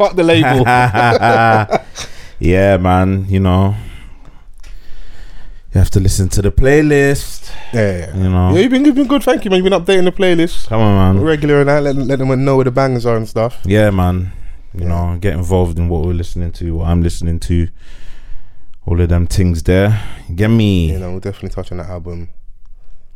fuck the label. yeah, man. You know, you have to listen to the playlist. yeah, yeah. You know, Yeah, you've been, you've been good. Thank you, man. You've been updating the playlist come on, man. regular and that, let, let them know where the bangers are and stuff. Yeah, man. You know, get involved in what we're listening to, what I'm listening to. All of them things there. Get me. You know, we'll definitely touch on that album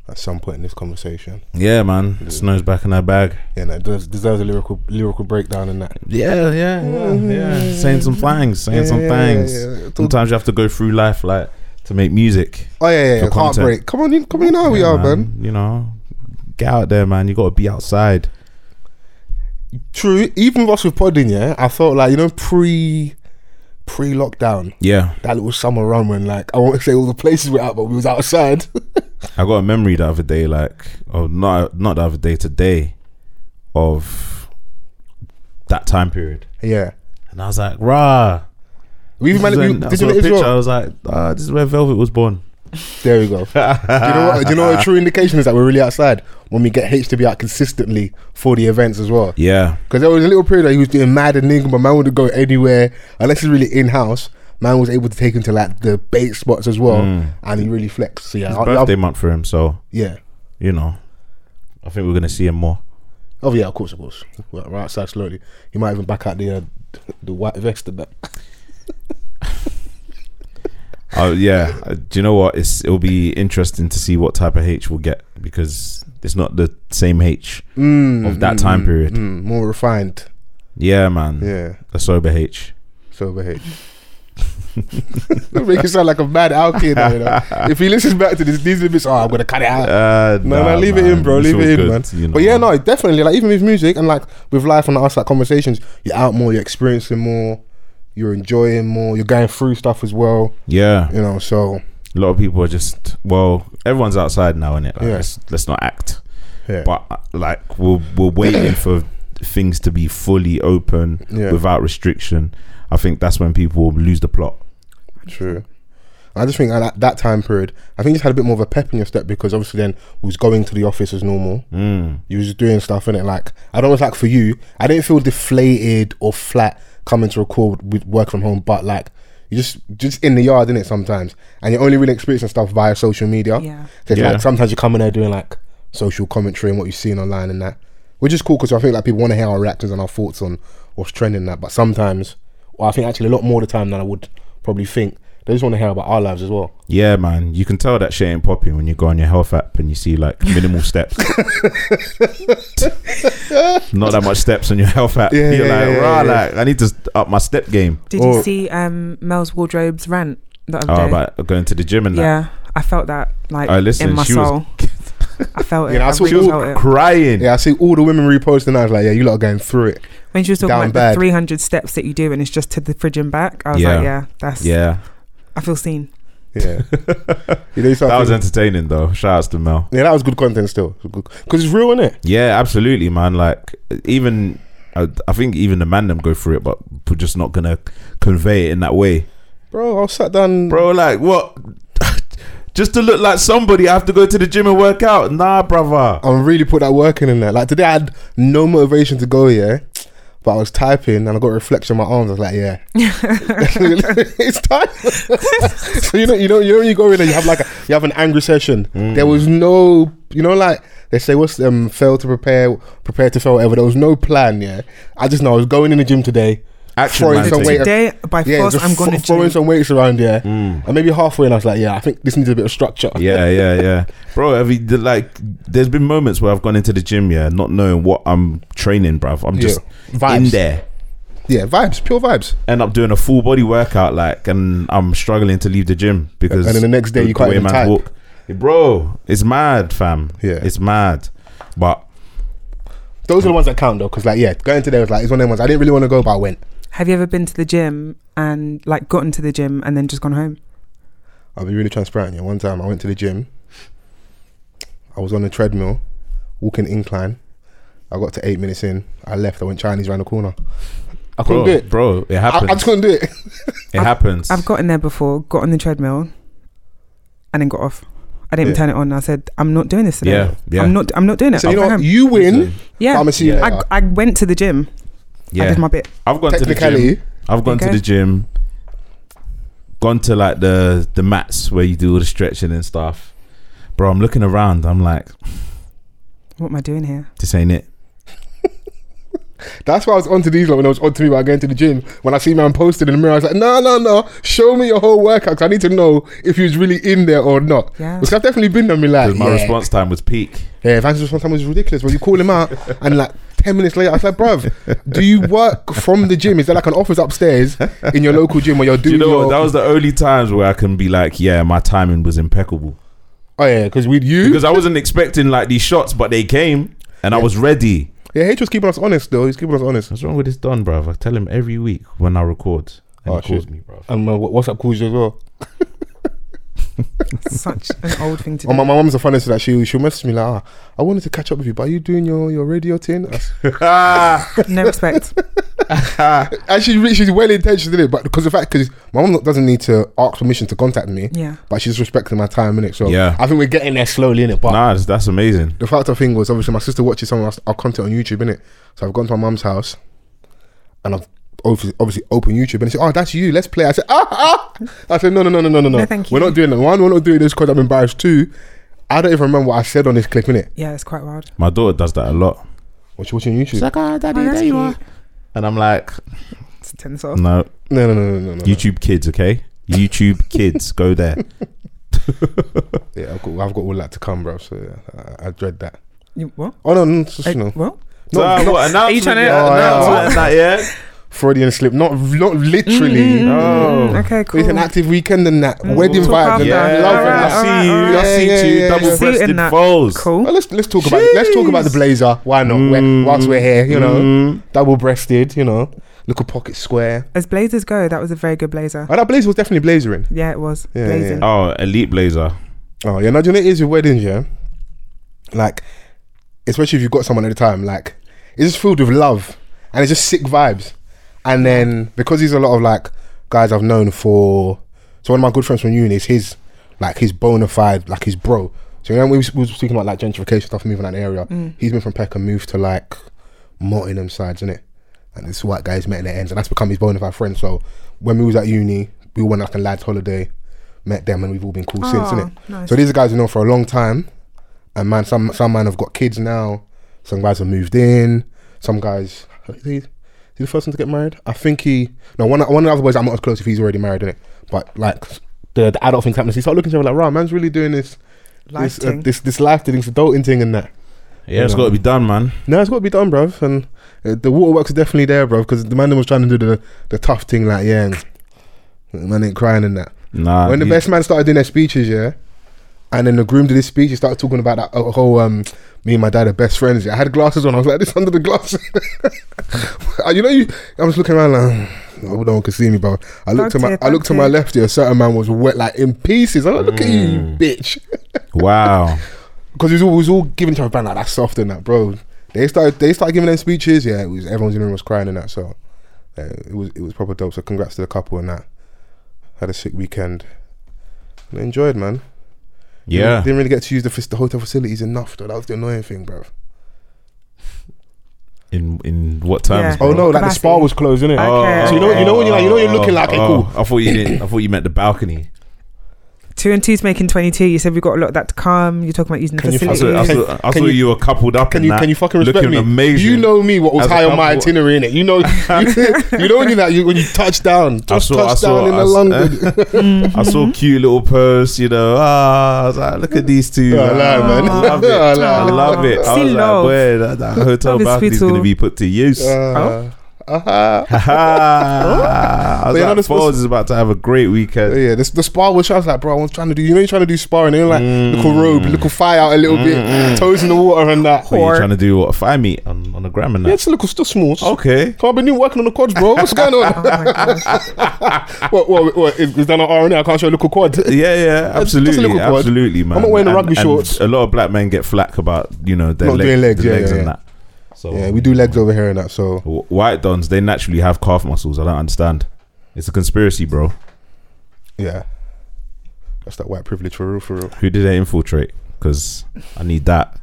at some point in this conversation. Yeah, man. Snow's back in her bag. Yeah, no, it does, deserves a lyrical lyrical breakdown in that. Yeah, yeah, yeah, yeah. Mm-hmm. Saying some things, saying Yeah, some things. Sometimes you have to go through life like to make music. Oh yeah, yeah, yeah. heartbreak. Come on, you, come on, you know we are, man. You know, get out there, man. You got to be outside. True. Even with us with podding, yeah, I felt like you know pre pre lockdown Yeah, that little summer run when like I won't say all the places we're at, but we was outside. I got a memory the other day, like, oh, not not the other day, today, of that time period, yeah. and I was like, rah. We even This managed. when- I Did saw you a as picture. I was like, ah, this is where Velvet was born. There we go. do you know what? Do you know what a true indication is that we're really outside when we get H to be out consistently for the events as well? Yeah, Because there was a little period that he was doing mad enigma. Man wouldn't go anywhere unless he's really in house. Man was able to take him to like the bait spots as well, and he really flexed. So yeah, it's I- I- birthday month for him, so yeah. you know, I think we're gonna see him more. Oh yeah, of course, of course. We're we're outside slowly. He might even back out the uh, the white vest and that. Oh yeah, Uh, do you know what? It's it'll be interesting to see what type of H we'll get because it's not the same H Mm, of that mm, time mm, period. mm, more refined. Yeah, man. Yeah, A sober H. sober H. Don't make it sound like a mad out kid. You know? if he listens back to this, these bits. Oh, I'm gonna cut it out. Uh, No, nah, no, leave it in, bro. Leave it in, good, man. you know. But yeah, no, definitely. Like even with music and like with life and us, like conversations, you're out more, you're experiencing more, you're enjoying more, you're going through stuff as well. Yeah, You know, so a lot of people are just well, everyone's outside now, innit? Like, Yeah. let's, let's not act. yeah, But like we're we're waiting for things to be fully open Yeah. without restriction. I think that's when people will lose the plot. True. I just think at that, that time period, I think you just had a bit more of a pep in your step because obviously then we was going to the office as normal. Mm. You was just doing stuff in it. Like I don't know, it's like for you, I didn't feel deflated or flat coming to record with work from home, but like you just just in the yard, in it sometimes, and you're only really experiencing stuff via social media. Yeah. So Yeah. like sometimes you come in there doing like social commentary and what you've seen online and that, which is cool because I think like people want to hear our reactions and our thoughts on what's trending and that. But sometimes, well, I think actually a lot more of the time than I would probably think, they just want to hear about our lives as well. Yeah, man. You can tell that shit ain't popping when you go on your health app and you see like minimal steps. Not that much steps on your health app. Yeah, You're yeah, like, yeah, rah, yeah. like I need to st- up my step game. Did Or- you see um, Mel's wardrobe's rant the other Oh, day? about going to the gym and that. yeah, I felt that like Oh, listen, in my she was- soul. I felt it. You know, I I saw really you felt it. crying. Yeah, I see all the women reposting. I was like, yeah, you lot are going through it. When she was talking down about bad. the 300 steps that you do and it's just to the fridge and back, I was Yeah. like, yeah, that's. Yeah, I feel seen. Yeah, you know, that was entertaining though. Shout outs to Mel. yeah, that was good content still, because it's real, is it? Yeah, absolutely, man. Like even I, I think even the man them go through it, but we're just not gonna convey it in that way, Bro, I was sat down, bro. Like what? Just to look like somebody, I have to go to the gym and work out. Nah, brother. I'm really put that work in in there. Like today, I had no motivation to go, yeah. But I was typing and I got a reflection on my arms. I was like, yeah, it's time. so you know, you know, you know, when you go in and you have like a, you have an angry session. Mm. There was no, you know, like they say, what's um, fail to prepare, prepare to fail, whatever. There was no plan. Yeah, I just know I was going in the gym today. Action throwing man some weight. Today, by Yeah, force, I'm going thro- to throwing gym. some weights around. Yeah, Mm. and maybe halfway, and I was like, yeah, I think this needs a bit of structure. Yeah, yeah, yeah, bro. Have you, the- like, there's been moments where I've gone into the gym, yeah, not knowing what I'm training, bruv. I'm just Yeah. Vibes. in there. yeah, vibes, pure vibes. End up doing a full body workout, like, and I'm struggling to leave the gym because. And then the next day you can't way even man's type. Bro, it's mad, fam. Yeah. it's mad. But Those are the ones that count though, because like, yeah, going today was like it's one of them ones I didn't really want to go, but I went. Have you ever been to the gym and like gotten to the gym and then just gone home? I'll be really transparent. Yeah, one time I went to the gym. I was on the treadmill, walking incline. I got to eight minutes in. I left. I went Chinese around the corner. I couldn't bro, do it. bro, it I, happens. I just couldn't do it. it happens. I've gotten there before, got on the treadmill, and then got off. I didn't Yeah. turn it on. I said, "I'm not doing this today. Yeah, yeah. I'm not. I'm not doing it." So I'll you know, what? you win. Yeah, I'm gonna see you Yeah. I, I went to the gym. I yeah, did my bit. I've gone to the gym. I've gone Okay. to the gym, gone to like the the mats where you do all the stretching and stuff. Bro, I'm looking around. I'm like, What am I doing here? this ain't it. That's why I was onto these lot when I was onto me about going to the gym. When I see man posted in the mirror, I was like, no, no, no. Show me your whole workout. 'cause I need to know if he was really in there or not. Yeah. Because I've definitely been there. Me like, Because my yeah. response time was peak. Yeah, Vance's response time was ridiculous. When you call him out, and like ten minutes later, I said, like, "Bruv, do you work from the gym? Is there like an office upstairs in your local gym where you're Do doing you know your?" That was the only times where I can be like, yeah, my timing was impeccable. oh yeah, because with you, Because I wasn't expecting like these shots, but they came and I was ready. yeah, H was keeping us honest though. He's keeping us honest. What's wrong with this Don, bruv? I tell him every week when I record. And Oh, he calls shit. me, bruv. And uh, WhatsApp calls you as well. Such an old thing to Oh, do. my, my mum's a funny so that she she'll message me like, ah, I wanted to catch up with you, but are you doing your your radio thing? I s- no respect. and she's re- she's well intentioned in it, but because the fact because my mum doesn't need to ask permission to contact me, Yeah. but she's respecting my time in it. So Yeah. I think we're getting there slowly in it. But Nah, that's, that's amazing. the fact of thing was obviously my sister watches some of our, our content on YouTube, innit? So I've gone to my mum's house and I've obviously, obviously opened YouTube and she said, Oh, that's you, let's play. I said, Ah, ah. I said, No, no, no, no, no, no, no. No, thank you. We're not doing that. One, we're not doing this because I'm embarrassed. Two, I don't even remember what I said on this clip, innit? Yeah, it's quite wild. My daughter does that a lot. What you watching on YouTube? like, oh, daddy, Oh, that's cute. And I'm like, It's a tense off. no, No, no, no, no, no, no. YouTube kids, okay? YouTube kids, go there. Yeah, I've got, I've got all that to come, bro. So yeah, I, I dread that. You, what? Oh, no, no, it's just, Uh, you know. What? So, No, uh, what, announcement? you trying to- yeah, Oh, yeah. announcement that, yeah? Freudian slip. Not not literally. Mm, Oh. Okay, cool. It's an active weekend and that. Mm, Wedding we'll vibes talk and Yeah, Love Alright, and. I see alright, you. alright. I see Yeah, you. yeah, yeah, Double yeah. See you in breasted that. foes. Cool. Well, let's let's talk about let's talk about the blazer. Why not? Where- Mm. Whilst we're here, you know, Mm. double breasted. You know, little pocket square. As blazers go, that was a very good blazer. Oh, that blazer was definitely blazering. Yeah, it was. Yeah, Blazing. Oh, elite blazer. Oh yeah, now do you know what it is with weddings, yeah? Like, especially if you've got someone at the time, like it's just filled with love and it's just sick vibes. And then because he's a lot of like guys I've known for, so one of my good friends from uni is his like his bona fide like his bro. So you know we was, we was speaking about like gentrification stuff moving that the area. Mm. He's been from Peckham, moved to like Mottingham sides, isn't it? And this white guys met in the ends, and that's become his bona fide friend. So when we was at uni, we went like a lads holiday, met them, and we've all been cool ah, since, Oh, innit? nice. So these are guys we know for a long time, and man, some some man have got kids now. Some guys have moved in. Some guys, he, is he the first one to get married? I think he. No, one one of the other boys. I'm not as close if he's already married, innit? But like the, the adult things happening. So you start looking at each other like, right, man's really doing this Life this, uh, thing. this this life thing, this adulting thing, and that. Yeah, it's got to be done, man. No, it's got to be done, bruv. And uh, the waterworks are definitely there, bruv, because the man was trying to do the, the tough thing, like, yeah, and the man ain't crying and that. Nah. when the best man started doing their speeches, yeah, And then the groom did his speech. He started talking about that uh, whole um, me and my dad are best friends. I had glasses on. I was like this under the glasses. You know, you. I was looking around like. Oh, no one could see me, but I looked to my you, I looked to my left here. A certain man was wet like in pieces. I'm like, look at you, Mm. bitch. Wow. Because he was all, he was all giving to a band like that's soft and that, bro. They started they started giving them speeches. Yeah, it was everyone's in the room was crying and that. So uh, it was it was proper dope. So congrats to the couple and that. Had a sick weekend. And I enjoyed, man. Yeah. Didn't really get to use the, the hotel facilities enough though. That was the annoying thing, bro. In in what terms? Yeah. Oh no, like the spa was closed, innit? Okay. Oh, so you know you know when you're like you know you're looking like okay, Oh, cool. Oh, oh. I thought you didn't. I thought you meant the balcony. Two and two's making 22. You said we've got a lot of that to come. You're talking about using the Can you- I facilities. saw, I saw, I can saw you- you, were coupled up. Can in you that, can you fucking respect looking me? Amazing. You know me what was As a high on my couple- itinerary in it. You know you know when you like you when you touch down, just saw- I touch saw- down in I the s- London. I saw cute little posts, you know. Ah, I was like, look at these two. I lie, man. I love it. I I lie. love it. I See was like, love. boy, that, that hotel Love is balcony is sweet going to too. be put to use. Uh, uh-huh. I was But you're not like, Foles is about to have a great weekend. Yeah, this, the spa was. I was like, bro, I was trying to do. You know, you're trying to do sparring. You know, like Mm. little robe, little fire out a little bit, toes in the water and that. What, you Whore. trying to do what? A Fire meat on, on the gram and Yeah, that? it's a little still small. Okay. Can't been working on the quads, bro. What's going on? Oh my gosh. what, what, what, is, is that not R and I can't show a little quad. Yeah, yeah, Just a absolutely, quad. absolutely, man. I'm not wearing the rugby shorts. A lot of black men get flack about you know their Not leg, doing legs, the yeah, legs yeah, and yeah. that. So Yeah, we do legs over here and that. So White dons, they naturally have calf muscles. I don't understand. It's a conspiracy, bro. yeah, that's that white privilege for real, for real. Who did they infiltrate? Because I need that.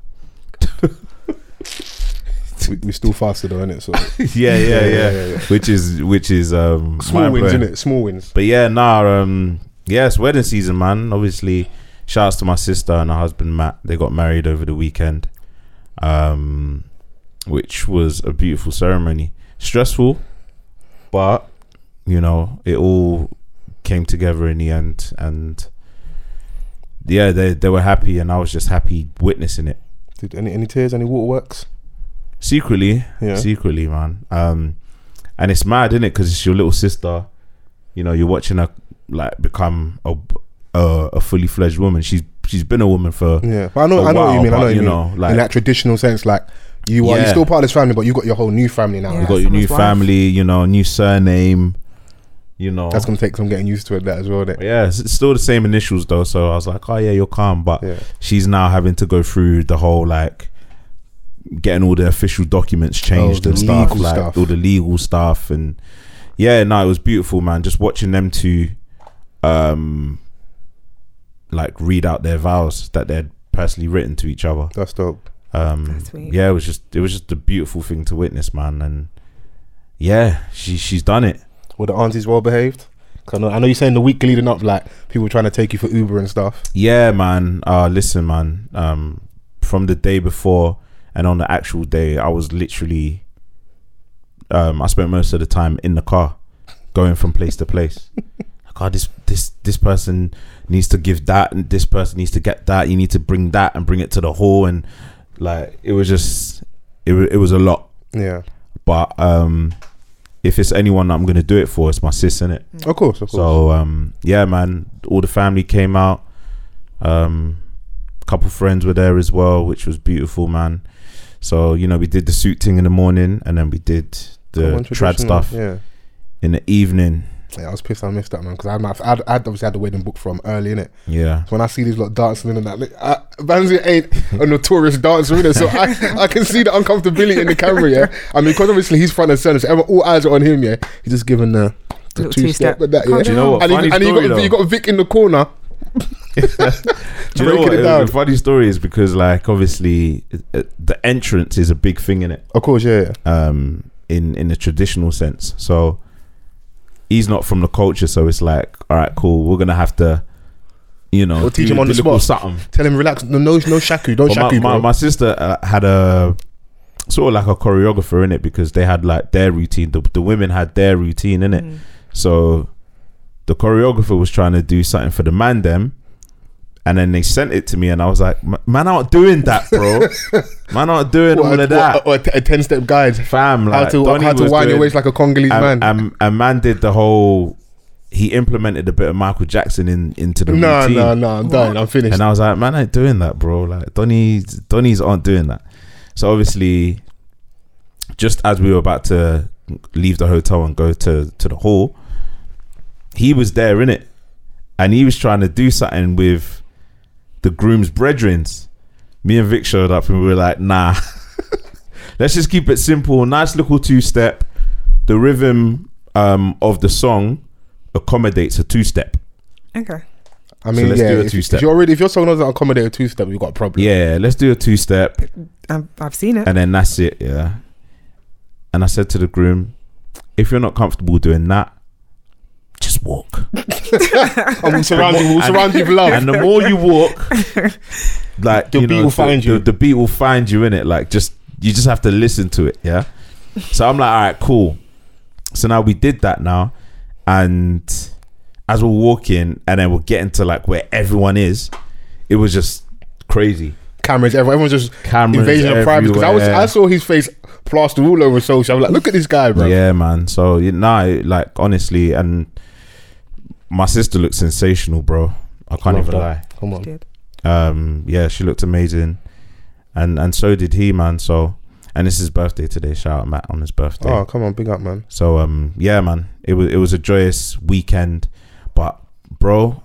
We, we still faster though, innit? So yeah, yeah, yeah, yeah, yeah. Which is which is um small wins, innit? Small wins. But yeah, nah, um, it's wedding season, man. Obviously, shouts to my sister and her husband Matt. They got married over the weekend, um, which was a beautiful ceremony. Stressful, but you know, it all came together in the end, and yeah, they they were happy, and I was just happy witnessing it. Did any any tears? Any waterworks? Secretly, Yeah. secretly, man. Um, and it's mad, isn't it? Because it's your little sister. You know, you're watching her like become a a, a fully fledged woman. She's she's been a woman for Yeah, but I know, I know what you while, mean. I know what you you mean. know, like- in that traditional sense, like you are, you're still part of this family, but you got your whole new family now. Yeah. you got your new wife. family. You know, new surname. You know, That's gonna take some getting used to it. That as well. Then. yeah, it's, it's still the same initials though. So I was like, oh yeah, you're calm, but Yeah. she's now having to go through the whole like getting all the official documents changed Oh, the and stuff, legal like stuff. all the legal stuff, and yeah, no, it was beautiful, man. Just watching them two, um, like read out their vows that they'd personally written to each other. That's dope. Um, That's yeah, it was just it was just a beautiful thing to witness, man, and yeah, she she's done it. Were the aunties well behaved? 'Cause I know, I know you're saying the week leading up, like people trying to take you for Uber and stuff. Yeah, man. Uh listen, man. Um from the day before and on the actual day, I was literally um I spent most of the time in the car going from place to place. like, oh, this this this person needs to give that and this person needs to get that. You need to bring that and bring it to the hall and like it was just it it was a lot. Yeah, But um if it's anyone that I'm gonna do it for, it's my sis, innit? of course, of course. So um, yeah, man, all the family came out. Um, a couple friends were there as well, which was beautiful, man. So you know, we did the suit thing in the morning, and then we did the trad stuff Yeah, in the evening. Yeah. I was pissed. I missed that man because I had, my- I'd, I'd obviously had the wedding book from early in it. Yeah, So when I see these lot dancing and that, like, I, Banzi ain't a notorious dancer, innit? so I, I can see the uncomfortability in the camera, yeah. I mean, because obviously he's front and center, so everyone, all eyes are on him, yeah. He's just giving the, the Little two step two-step. and that, yeah. Do you know what? And, he, Funny and you got though. you got Vic in the corner. Do you know breaking what? it It- down. The funny story is because like obviously uh, the entrance is a big thing in it. Of course, yeah. yeah. um, in in the traditional sense. So he's not from the culture, so it's like, all right, cool. We're gonna have to, you know, We'll teach do- him on the spot. something. Tell him relax. No, no, no shaku. Don't But my, shaku, my, bro. my sister uh, had a sort of like a choreographer in it because they had like their routine. The, the women had their routine in it. Mm. So the choreographer was trying to do something for the man them. And then they sent it to me, and I was like, "M- "Man, aren't doing that, bro. man, aren't doing What, all of that, Or, a ten step guide. fam." How Like, to Donnie how to wind your waist like a Congolese man. and, and, and man did the whole he implemented a bit of Michael Jackson in into the No, routine. no, no. no, I'm done. I'm finished. And I was like, man, I ain't doing that, bro. Like Donny's Donny's aren't doing that. So obviously, just as we were about to leave the hotel and go to to the hall, he was there in it, and he was trying to do something with the groom's brethrens. Me and Vic showed up, and we were like, nah. Let's just keep it simple. Nice little two step. The rhythm um, of the song accommodates a two step. Okay. I mean, let's yeah. do a if, two-step. if you're already, if your song doesn't accommodate a two step, you've got a problem. Yeah, let's do a two step. I've, I've seen it. and then that's it yeah and i said to the groom if you're not comfortable doing that just walk And we'll surround you. We'll surround you with love. and the more you walk like The you beat know, will the, find you. the, the beat will find you in it like just you just have to listen to it yeah so i'm like all right cool so now we did that now and as we're walking and then we're getting to like where everyone is it was just crazy Cameras. Everyone, everyone's just Cameras invasion of privacy. Because I was. I saw his face plastered all over social. I was like, look at this guy, bro. Yeah, man. So you know, like honestly, and my sister looked sensational, bro. I can't Love even that. Come on. Did. lie. Um, yeah, she looked amazing, and and so did he, man. So, and it's his birthday today. Shout out Matt on his birthday. Oh, come on, big up, man. So um, yeah, man. It was it was a joyous weekend, but bro,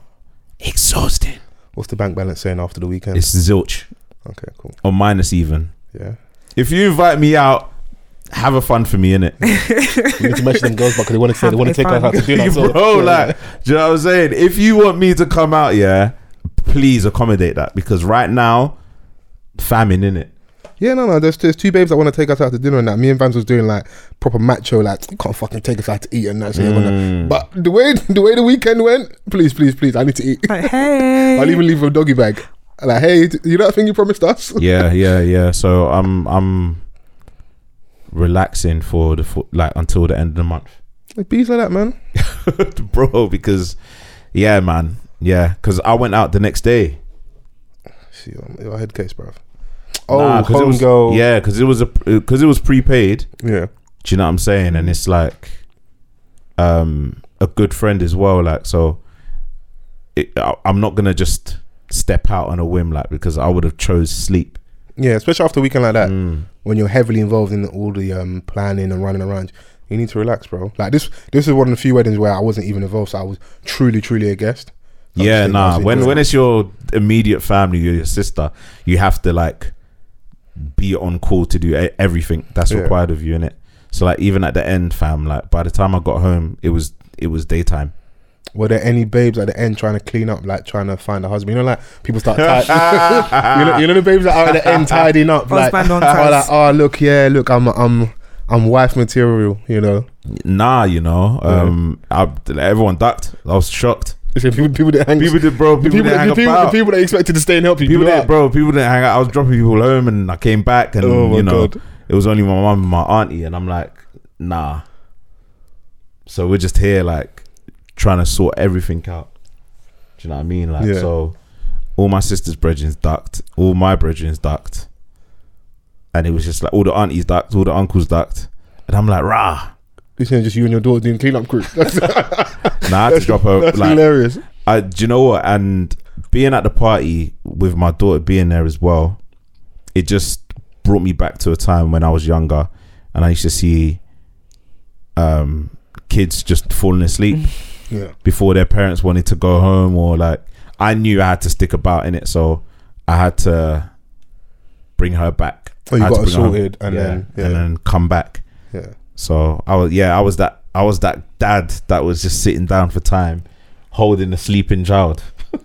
exhausting. What's the bank balance saying after the weekend? It's zilch okay, cool. or minus even. Yeah. If you invite me out, have a fun for me, innit? You need to mention them girls because they want to say they want to take Have us out to dinner. so- bro, yeah. like, do you know what I'm saying? If you want me to come out, yeah, please accommodate that because right now, famine in it. Yeah, no, no. There's, there's two babes that want to take us out to dinner and that. Me and Vans was doing like proper macho, like you can't fucking take us out to eat and that. So they wanna- Mm. But the way the way the weekend went, please, please, please, I need to eat. Like, hey. I'll even leave a doggy bag. Like, hey, you know that thing you promised us? Yeah, yeah, yeah. So I'm I'm relaxing for the fo- like until the end of the month, Like, bees like that, man. bro. Because yeah, man, yeah. Because I went out the next day. See, um, your head case, bro. Oh, Nah, 'cause it home was. Yeah, because it was a because it was prepaid. yeah. Do you know what I'm saying? And it's like um a good friend as well. Like so, it, I, I'm not gonna just step out on a whim like because I would have chose sleep. Yeah, especially after a weekend like that, Mm. When you're heavily involved in all the um, planning and running around, you need to relax, bro. Like this, this is one of the few weddings where I wasn't even involved, so I was truly, truly a guest. I'm Yeah, nah. When when it's your immediate family, your sister, you have to like be on call to do everything that's Yeah. required of you in it. So like even at the end, fam, like by the time I got home, it was it was daytime. Were there any babes at the end trying to clean up, like trying to find a husband? You know, like people start, ti- you know, you know the babes that are at the end tidying up, like, Husband on oh, like, oh, look, yeah, look, I'm, I'm, I'm wife material. You know, Nah, you know, um, I, everyone ducked. I was shocked. So people, people that hang, People did, bro. People, people, didn't hang the, people, about. the people that expected to stay and help you, people blew did, out. bro. People didn't hang out. I was dropping people home, and I came back, and Oh you know, God. it was only my mum and my auntie, and I'm like, nah. So we're just here, like, trying to sort everything out. Do you know what I mean? Like, Yeah. so all my sister's brethren's ducked, all my brethren's ducked, and it was just like all the aunties ducked, all the uncles ducked, and I'm like, rah. This is just you and your daughter doing cleanup crew. Nah, I had to drop her. that's Like, hilarious. I, do you know what? And being at the party with my daughter being there as well, it just brought me back to a time when I was younger, and I used to see um, kids just falling asleep Yeah. before their parents wanted to go home, or like I knew I had to stick about in it, so I had to bring her back. Oh, you I got her bring her and Yeah, then- yeah. and then come back. Yeah. So I was yeah, I was that I was that dad that was just sitting down for time, holding a sleeping child.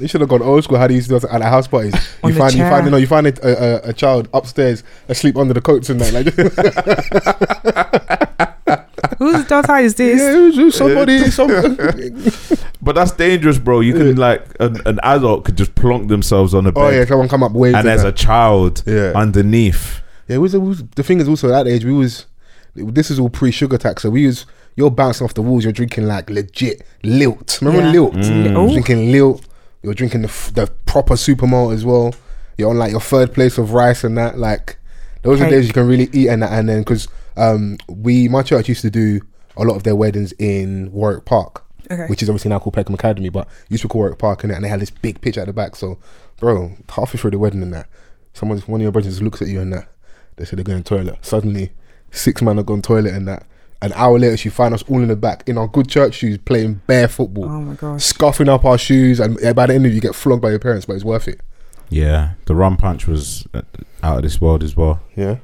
You should have gone old school. How do you do it at the house parties? On You the find, you chair. find, no, you find a, a, a- a child upstairs asleep under the coats and that. Like, Whose daughter is this? yeah, it was just somebody. But that's dangerous, bro. You can like an, an adult could just plonk themselves on the bed, oh yeah, someone come up wave. and there's a child Yeah. underneath. yeah. It was, it was the thing is also at that age we was. This is all pre sugar tax, so we was. You're bouncing off the walls. You're drinking like legit lilt. Remember Yeah. lilt? Mm. You're Oh. drinking lilt. You're drinking the f- the proper super malt as well. You're on like your third place of rice and that. Like those are days you can really eat and that. And then because um we my church used to do a lot of their weddings in Warwick Park. Okay. which is obviously now called Peckham Academy, but used to call Warwick Park in it, and they had this big pitch at the back. So, bro, halfway through the wedding and that, someone, one of your brothers looks at you and that, they say they're going to toilet. Suddenly, six men are going toilet and that. An hour later, she find us all in the back in our good church shoes playing bare football, oh my gosh. scuffing up our shoes, and by the end of it, you get flogged by your parents, but it's worth it. Yeah, the rum punch was uh, out of this world as well. Yeah.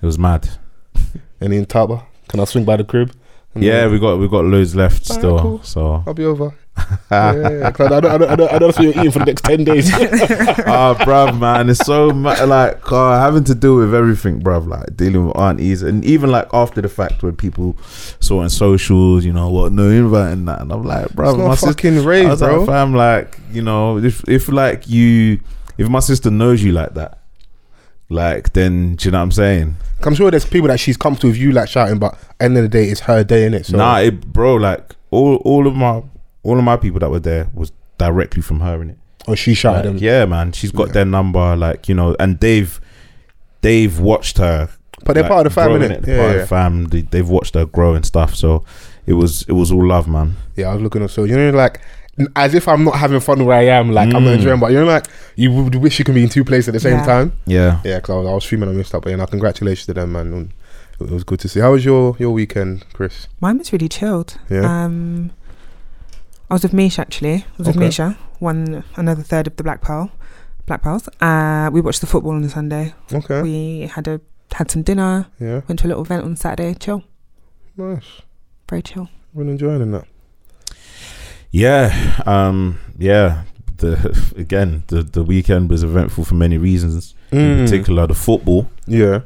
It was mad. Any in Taba? Can I swing by the crib? And Yeah, we got we got loads left Alright, still. cool. So I'll be over. yeah, yeah, yeah. 'Cause I don't, I don't, I don't, I don't you eating for the next ten days. ah, bruv, man, it's so ma- like uh, having to deal with everything, bruv. Like dealing with aunties, and even like after the fact, when people saw on socials, you know what, no invite and that, and I'm like, bruv, my not sister. fucking I was bro. like, fam, like you know, if if like you, if my sister knows you like that, like then do you know what I'm saying? I'm sure there's people that she's comfortable with you like shouting, but end of the day, it's her day in it. So nah, it, bro, like all all of my all of my people that were there was directly from her in it. or oh, she shouted Like, them. yeah, man, she's got their number, like you know, and they've they've watched her. But they're part of the fam, grow, innit? innit? Yeah, part yeah. of the fam. They, they've watched her grow and stuff. So it was it was all love, man. Yeah, I was looking at so you know like as if I'm not having fun where I am, like I'm not enjoying, but you know like you would wish you could be in two places at the same Yeah. time. Yeah, Yeah, because I was, I was streaming and missed up, but you know, congratulations to them, man. And It was good to see. How was your your weekend, Chris? Mine was really chilled. Yeah. Um, I was with Misha actually. I was with Okay. Misha. Won another third of the Black Pearl. Black Pearls. Uh, we watched the football on Sunday. Okay. We had a had some dinner. yeah. Went to a little event on Saturday. Chill. Nice. Very chill. Been enjoying that. Yeah, um, yeah. The again, the the weekend was eventful for many reasons. In Mm. particular, the football. Yeah.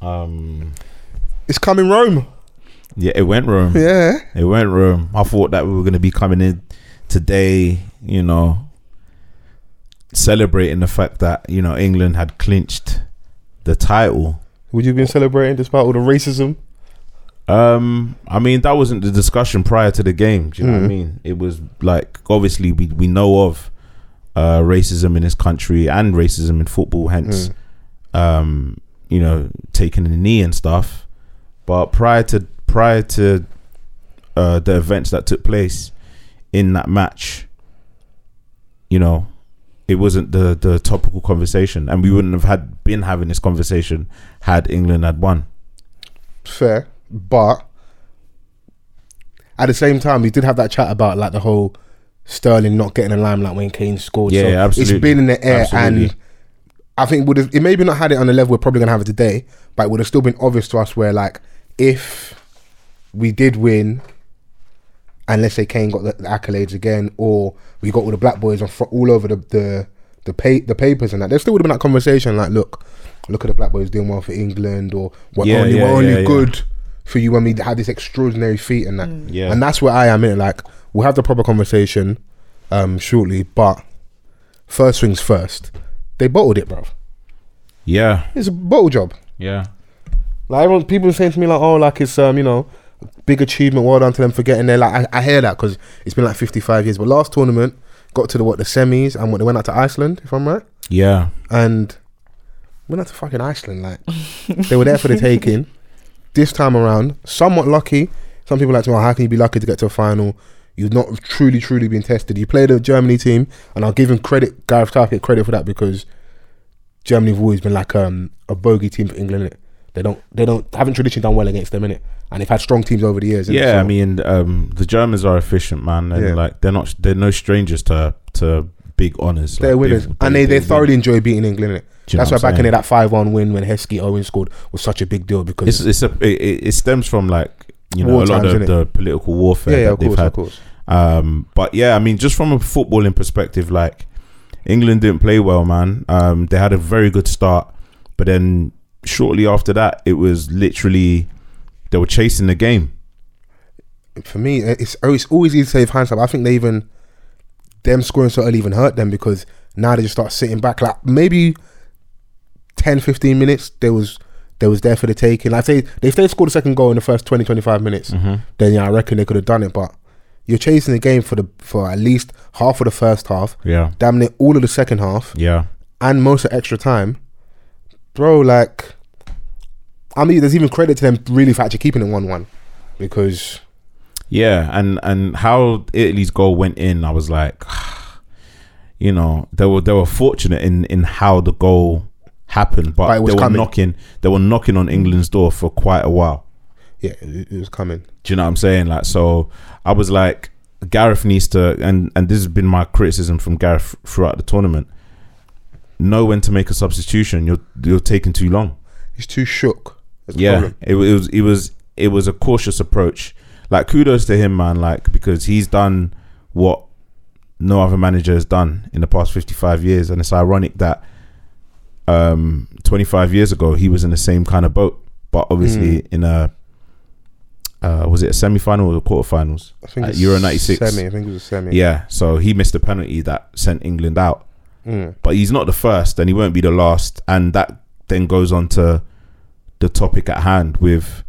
Um, It's coming Rome. yeah, it went Rome. Yeah. It went Rome. I thought that we were going to be coming in today, you know, celebrating the fact that you know England had clinched the title. Would you have been celebrating despite all the racism? Um, I mean that wasn't the discussion prior to the game. Do you know what I Mhm. mean? It was like obviously we we know of uh, racism in this country and racism in football. Hence, Mm. um, you know, taking the knee and stuff. But prior to prior to uh, the events that took place in that match, you know, it wasn't the the topical conversation, and we wouldn't have had been having this conversation had England had won. Fair, but at the same time, we did have that chat about like the whole Sterling not getting a limelight when Kane scored. Yeah, so absolutely. It's been in the air, Absolutely. and I think would have it maybe not had it on the level we're probably gonna have it today, but it would have still been obvious to us where like if we did win, and let's say Kane got the, the accolades again, or we got all the black boys on fro- all over the the the, pay, the papers and that, there still would have been that conversation like, look, look at the black boys doing well for England, or we're Yeah, only yeah, we're only yeah, yeah. good for you when we had this extraordinary feat and that, Yeah, and that's where I am in. Like, we'll have the proper conversation um shortly, but first things first, they bottled it, bruv. yeah, It's a bottle job. yeah. Like everyone, people saying to me like, "Oh, like it's um, you know, big achievement. Well done to them for getting there." Like I, I hear that because it's been like fifty five years. But last tournament got to the what the semis and what they went out to Iceland, if I'm right, Yeah, and went out to fucking Iceland. Like they were there for the taking. This time around, somewhat lucky. Some people like to, oh, how can you be lucky to get to a final? You've not truly, truly been tested. You played a Germany team, and I'll give him credit, Gareth Southgate credit for that because Germany have always been like um, a bogey team for England. Innit? They don't, they don't, haven't traditionally done well against them in it, and they've had strong teams over the years. yeah. So- I mean, um, the Germans are efficient, man, and Yeah. like they're not they're no strangers to to big honors. they're Like, winners, they've- and they, they they've- thoroughly enjoy beating England. Innit? You That's why back in there, that five-one win when Heskey Owen scored was such a big deal because it's it's a it, it stems from like you know War a lot times, of the political warfare yeah, yeah, that of they've course, had. of course. Um, but yeah, I mean, just from a footballing perspective, like England didn't play well, man. Um, they had a very good start, but then shortly after that, it was literally they were chasing the game. for me, it's oh, it's always easy to hindsight. but I think they even them scoring so early even hurt them because now they just start sitting back. Like maybe 10, 15 minutes, there was they was there for the taking. Like say if they scored a second goal in the first 20, 25 minutes, mm-hmm. then yeah, I reckon they could have done it. But you're chasing the game for the for at least half of the first half, Yeah, damn it, all of the second half, yeah, and most of extra time, bro. Like, I mean, there's even credit to them really for actually keeping it one-one because. Yeah, and and how Italy's goal went in, I was like, you know, they were they were fortunate in in how the goal happened, but, But it was they were coming. knocking they were knocking on England's door for quite a while. Yeah, it, it was coming. Do you know what I'm saying? Like, so I was like, Gareth needs to, and and this has been my criticism from Gareth throughout the tournament. Know when to make a substitution. You're you're taking too long. He's too shook. That's the Yeah, problem. it, wa- it was it was it was a cautious approach. Like kudos to him, man. Like because he's done what no other manager has done in the past fifty five years, and it's ironic that um twenty five years ago he was in the same kind of boat, but obviously Hmm. in a uh, was it a semi final or the quarterfinals? I think At Euro 96. Semi. I think it was a semi. Yeah, so he missed a penalty that sent England out Mm. but he's not the first and he won't be the last and that then goes on to the topic at hand with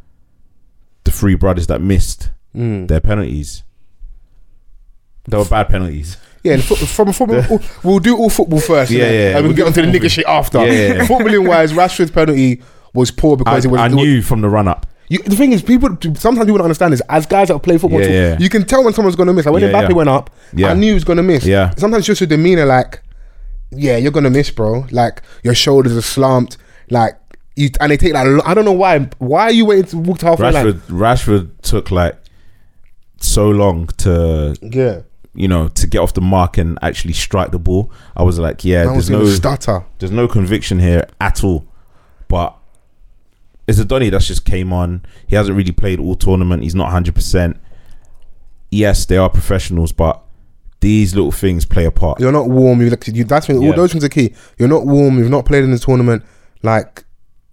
the three brothers that missed Mm. their penalties they were bad penalties Yeah, and fo- from football, we'll do all football first. Yeah, innit? yeah, and we'll we'll get onto the nigger shit after. Yeah, yeah, yeah. Footballing wise, Rashford's penalty was poor I, because it was. I it was- knew from the run up You, the thing is, people sometimes people don't understand this. As guys that play football, Yeah, too, yeah. you can tell when someone's going to miss. Like when Yeah, Mbappe yeah. went up, Yeah. I knew he was going to miss. Yeah. Sometimes just your demeanor, like, yeah, you're going to miss, bro. Like your shoulders are slumped, like you, and they take like I don't know why. Why are you waiting to walk to halfway line? Rashford Rashford took like so long to Yeah, you know to get off the mark and actually strike the ball I was like yeah that there's no stutter. there's no conviction here at all. But it's a Donny that's just came on. He hasn't really played all tournament. He's not 100. percent Yes, they are professionals, but these little things play a part. You're not warm. You, like, you that's when, all those things are key. You're not warm. You've not played in the tournament. Like,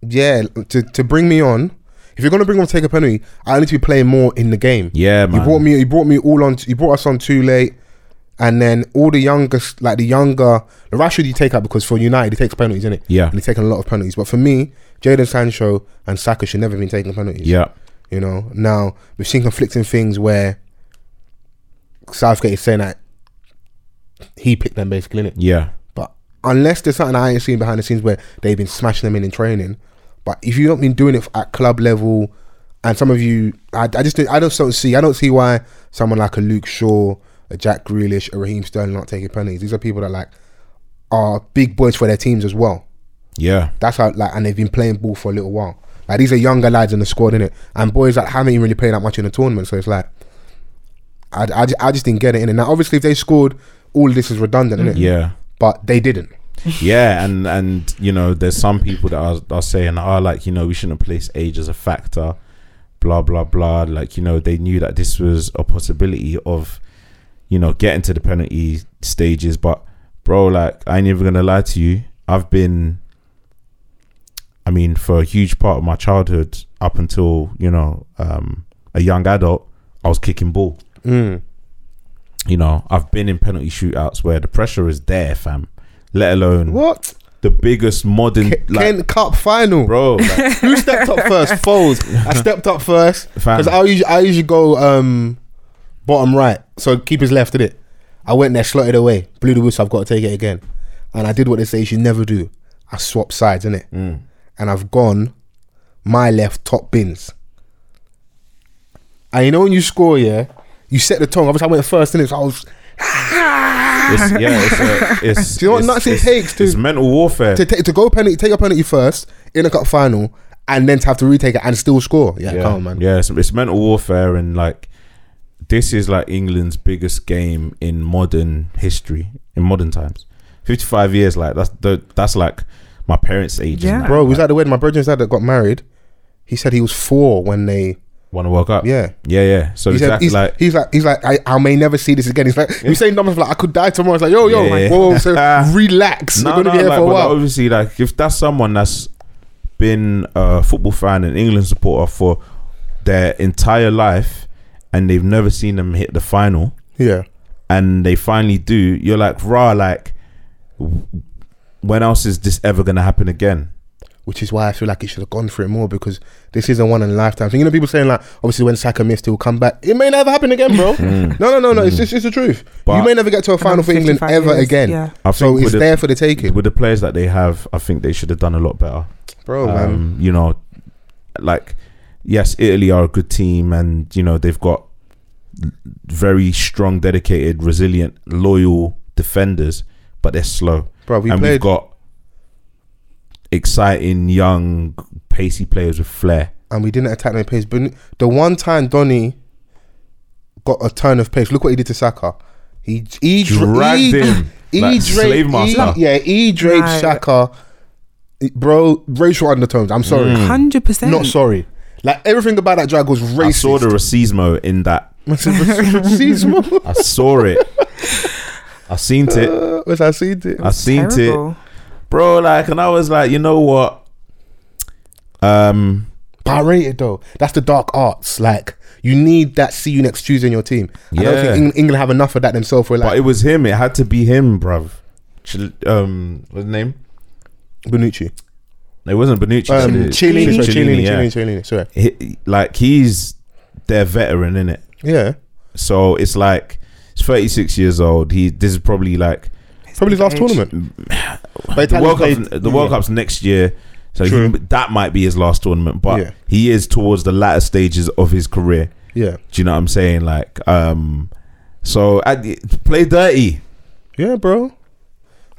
yeah, to to bring me on. If you're gonna bring on take a penalty, I need to be playing more in the game. Yeah, man. You brought me. You brought me all on. You brought us on too late, and then all the youngest, like the younger, the Rashford you take out because for United he takes penalties, innit? Yeah. and he's taking a lot of penalties. But for me, Jadon Sancho and Saka should never have been taking penalties. Yeah, you know. Now we've seen conflicting things where Southgate is saying that he picked them basically, innit? yeah, But unless there's something I ain't seen behind the scenes where they've been smashing them in in training, but if you've not been doing it at club level, and some of you, I, I just don't- I just don't see I don't see why someone like a Luke Shaw, a Jack Grealish, a Raheem Sterling not taking penalties. These are people that like are big boys for their teams as well. yeah, That's how like, and they've been playing ball for a little while. Like these are younger lads in the squad, innit? And boys that haven't even really played that much in the tournament. So it's like, I, I, I just didn't get it in. And now obviously if they scored, all of this is redundant, innit? yeah, But they didn't. yeah. And and you know, there's some people that are, are saying, "Oh, like you know, we shouldn't place age as a factor." Blah blah blah. Like you know, they knew that this was a possibility of, you know, getting to the penalty stages. But bro, like I ain't even gonna lie to you. I've been I mean, for a huge part of my childhood, up until you know um, a young adult, I was kicking ball. Mm. You know, I've been in penalty shootouts where the pressure is there, fam. Let alone What? the biggest modern, Ke- like, Kent Cup final. bro. Like, Who stepped up first? Foles. I stepped up first because I usually I usually go um, bottom right, so keeper's left, did it? I went there, slotted away, blew the whistle. I've got to take it again, and I did what they say you should never do. I swapped sides, innit? mm, and I've gone my left top bins. And you know when you score, yeah, you set the tone. Obviously, I went first in it, so I was it's, yeah, it's, uh, a, it's Do you know what it's, nuts it it's- takes to- It's mental warfare. to, take to go penalty, take a penalty first in a cup final, and then to have to retake it and still score. Yeah, yeah, come on, man. Yeah, it's, it's mental warfare, and like this is like England's biggest game in modern history, in modern times. Fifty-five years, like that's the that's like my parents' age. Yeah. Bro, we was at the wedding. My brother's dad that got married. He said he was four when they. Want to World Cup. Yeah. yeah, yeah. So He said exactly he's like he's like he's like I, I may never see this again. He's like he's saying numbers like I could die tomorrow. It's like yo yo, Yeah, yeah. whoa, so relax. no, We're gonna no, be here like, for a but while. obviously, like if that's someone that's been a football fan and England supporter for their entire life, and they've never seen them hit the final, yeah. and they finally do, you're like, rah, like, when else is this ever gonna happen again? Which is why I feel like it should have gone for it more because this is a one in a lifetime thing. You know, people saying like, obviously when Saka missed, he'll come back. It may never happen again, bro. no, no, no, no. It's just it's the truth. But- you may never get to a final for England 55 ever years, again. yeah. I So it's the- there for the taking, With the players that they have, I think they should have done a lot better. bro, man. um, you know, like yes, Italy are a good team, and you know they've got very strong, dedicated, resilient, loyal defenders, but they're slow. Bro, we and played. we've got exciting, young, pacey players with flair. and we didn't attack no pace. But the one time Donny got a turn of pace, look what he did to Saka. He he Dragged he, him He like draped, slave he- master. yeah, he draped Right. Saka. Bro, racial undertones. I'm sorry, Mm. Hundred percent. not sorry. Like everything about that drag was racist. I saw the racismo in that. racism. I saw it. I seen it. Was I seen it? I seen it, Terrible. Bro. Like, and I was like, you know what? Um, But I rate it though. That's the dark arts. Like you need that. See you next Tuesday in your team. I don't Yeah. think Eng- England have enough of that themselves. For but like it was him. It had to be him, bruv. Chil- Um, what's his name? Bonucci, No, It wasn't Benucci. um, it- Chiellini, sorry, Chiellini, Chiellini, yeah. Chiellini, Chiellini. Sorry, He- like he's their veteran in it. yeah. So it's like he's 36 years old. He this is probably like Probably his last Age. tournament. But the World played- Cup. The World. Cup's next year, so he, that might be his last tournament. But Yeah. he is towards the latter stages of his career. Yeah, Do you know what I'm saying? Like, um, so at the, play dirty, yeah, bro.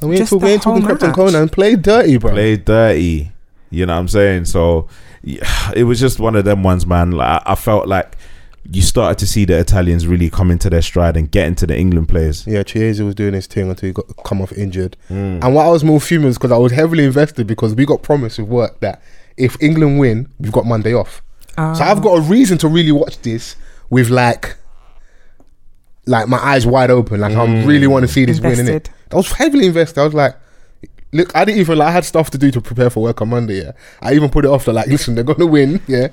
And we ain't, Just talk, we the ain't talking whole Captain. Conan. Play dirty, bro. play dirty. You know what I'm saying? So yeah, it was just one of them ones, man. Like, I I felt like you started to see the Italians really come into their stride and get into the England players. Yeah, Chiesa was doing his thing until he got come off injured. Mm. And what I was more fuming was because I was heavily invested because we got promised with work that if England win, we've got Monday off. Ah. So I've got a reason to really watch this with like, like my eyes wide open. Like I really want to see this win in it. Invested. I was heavily invested. I was like, look, I didn't even like. I had stuff to do to prepare for work on Monday. Yeah, I even put it off to like, listen, they're gonna win. Yeah,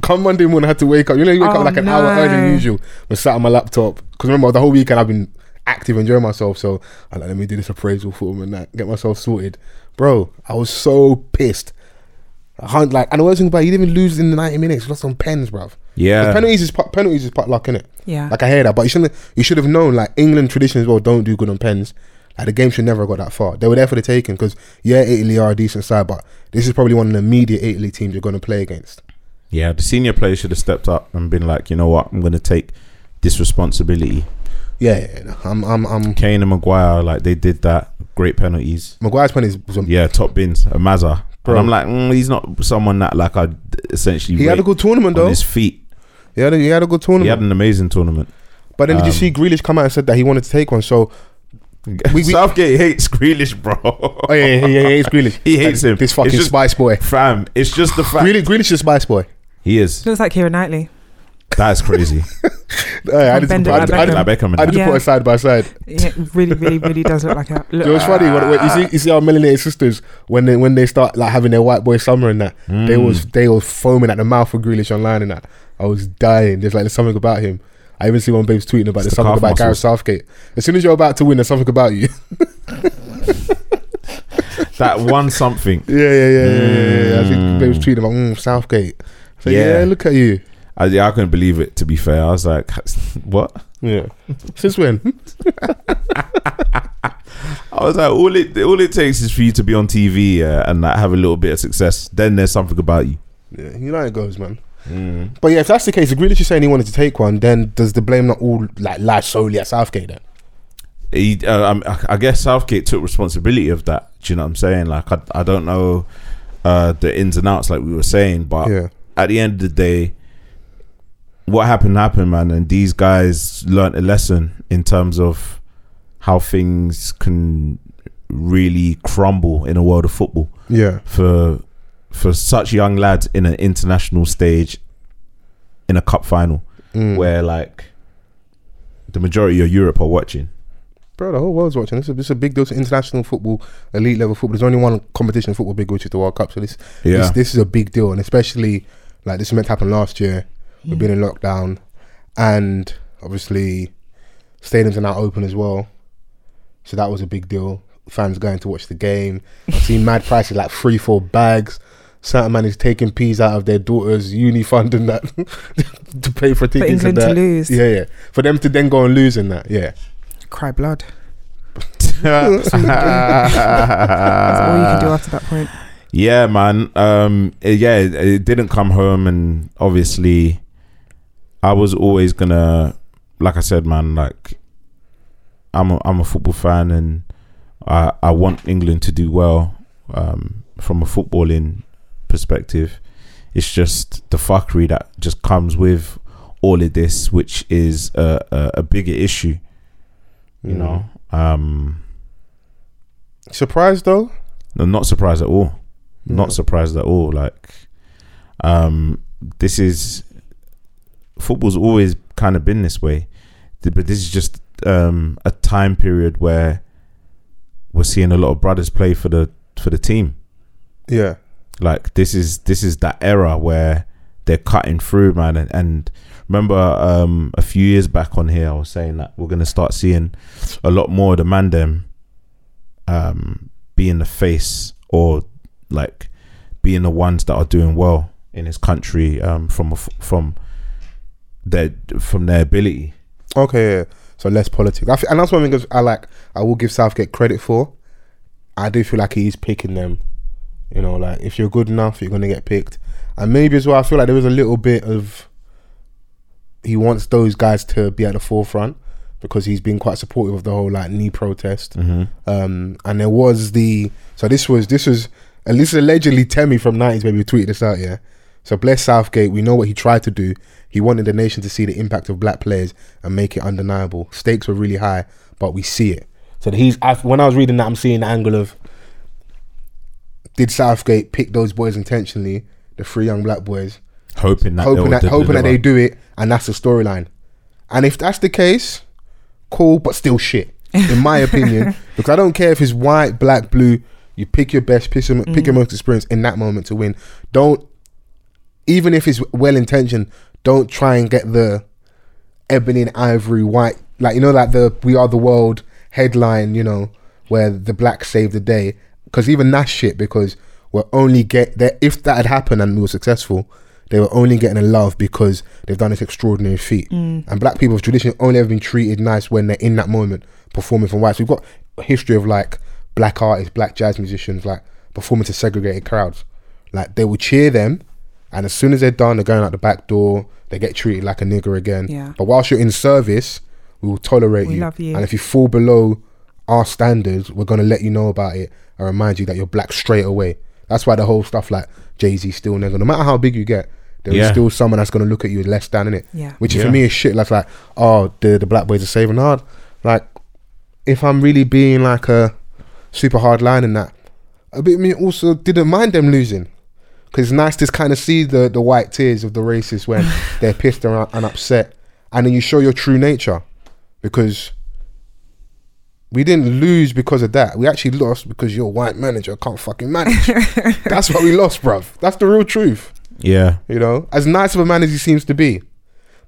come Monday morning, I had to wake up. You know, you wake Oh, up like an hour no. earlier than usual. I sat on my laptop because remember the whole weekend I've been active, enjoying myself. So I like, let me do this appraisal form and that, get myself sorted. Bro, I was so pissed. I can't like, and the worst thing about it, you didn't even lose in the ninety minutes. You lost on pens, bro. Yeah, penalties is part, penalties is part luck, innit? Yeah. Like I hear that, but you shouldn't. You should have known. Like England tradition as well, don't do good on pens. Like the game should never have got that far. They were there for the taking because yeah, Italy are a decent side, but this is probably one of the immediate Italy teams you're going to play against. Yeah. The senior players should have stepped up and been like, you know what, I'm going to take this responsibility. Yeah, yeah, yeah. I'm, I'm, I'm. Kane and Maguire, like they did that. Great penalties. Maguire's penalties was a, Yeah, top bins. A Mazza. Bro. And I'm like, mm, he's not someone that like I essentially. He had a rate good tournament on though. his feet. He had a, he had a good tournament. He had an amazing tournament. but then did you um, see Grealish come out and said that he wanted to take one? So we- Southgate hates Grealish, bro. oh yeah, yeah, yeah, he hates Grealish. He hates him. This fucking It's just- spice boy. Fam, it's just the fact Grealish, Grealish is a spice boy. He is. Looks like Keira Knightley. That's crazy. Hey, I had to Bend put- it I like I had like to- Beckham. I had And to that. put Yeah. it side by side. Yeah, it really, really, really does look like a. Look, You know, it's funny. When, when you see you see our melanated sisters when they when they start like having their white boy summer and that they Mm. was they was foaming at the mouth for Grealish online and that. I was dying. There's like there's something about him. I even see one babes tweeting about It's there's the something calf about Gareth. Southgate. As soon as you're about to win, there's something about you. that one something. yeah, yeah, yeah, yeah, yeah, yeah. I think Mm. babes tweeting about mm, Southgate. So, Yeah. yeah. look at you. I, yeah, I couldn't believe it. To be fair, I was like, "What?" Yeah. Since when? I was like, "All it all it takes is for you to be on TV uh, and like, have a little bit of success. Then there's something about you." yeah, you know how it goes, man. But yeah, if that's the case, if Grealish is saying he wanted to take one, then does the blame not all like lie solely at Southgate then? He, uh, I I guess Southgate took responsibility of that. Do you know what I'm saying? Like, I, I don't know uh, the ins and outs, like we were saying, but Yeah. At the end of the day, what happened happened, man. And these guys learnt a lesson in terms of how things can really crumble in a world of football Yeah. for for such young lads in an international stage in a cup final Mm. where like the majority of Europe are watching. Bro, the whole world's watching. This is, this is a big deal to international football, elite level football. There's only one competition in football big, which is the World Cup. So this, Yeah. this, this is a big deal, and especially like this was meant to happen last year. We've been in hmm. lockdown, and obviously stadiums are now open as well. So that was a big deal. Fans going to watch the game. I've seen mad prices like three, four bags. Certain man is taking peas out of their daughter's uni fund and that to pay for tickets England and to lose. Yeah, yeah. For them to then go and lose in that. Yeah. Cry blood. That's all you can do after that point. Man. Um, it- yeah, it, it didn't come home, and obviously, I was always gonna like I said, man, like I'm a, I'm a football fan and I I want England to do well um, from a footballing perspective. It's just the fuckery that just comes with all of this, which is a, a, a bigger issue. You Mm. know, um, Surprised though? I'm not surprised at all. Not surprised at all. Like, um, this is football's always kind of been this way, but this is just um a time period where we're seeing a lot of brothers play for the for the team. Yeah. Like this is this is that era where they're cutting through, man. And, and remember, um, a few years back on here, I was saying that we're gonna start seeing a lot more of the man them, um, being the face or like being the ones that are doing well in his country, um, from from their from their ability. Okay, yeah. So less politics. I f- and that's one thing I like. I will give Southgate credit for. I do feel like he's picking them. You know, like if you're good enough, you're gonna get picked. And maybe as well, I feel like there was a little bit of he wants those guys to be at the forefront because he's been quite supportive of the whole like knee protest. Um, and there was the so this was this was and this is allegedly Temi from nineties maybe tweeted this out, yeah. So bless Southgate, we know what he tried to do. He wanted the nation to see the impact of black players and make it undeniable. Stakes were really high, but we see it. So he's I, when I was reading that, I'm seeing the angle of did Southgate pick those boys intentionally, the three young black boys, Hoping that hoping that hoping that they do it, and that's the storyline. And if that's the case, cool, but still shit, in my opinion. Because I don't care if it's white, black, blue. You pick your best, pick your, pick your mm. most experience in that moment to win. Don't, even if it's well intentioned, don't try and get the ebony and ivory white, like you know, like the "We Are the World" headline, you know, where the blacks save the day. Because even that shit. Because we're only get that if that had happened and we were successful, they were only getting a love because they've done this extraordinary feat. Mm. And black people have traditionally only ever been treated nice when they're in that moment performing for whites. We've got a history of like black artists, black jazz musicians, like performing to segregated crowds. Like they will cheer them, and as soon as they're done, they're going out the back door. They get treated like a nigger again. Yeah. But whilst you're in service, we will tolerate We you. love you. And if you fall below our standards, we're gonna let you know about it and remind you that you're black straight away. That's why the whole stuff like Jay Z still nigger. No matter how big you get, there is Yeah. still someone that's gonna look at you less than in it. Yeah. Which Yeah. for me is shit. That's like, oh, the the black boys are saving hard. Like, if I'm really being like a super hard line in that, a bit of me also didn't mind them losing. Because it's nice to kind of see the, the white tears of the racists when they're pissed and, and upset. And then you show your true nature. Because we didn't lose because of that. We actually lost because your white manager can't fucking manage. That's what we lost, bruv. That's the real truth. Yeah, You know, as nice of a man as he seems to be.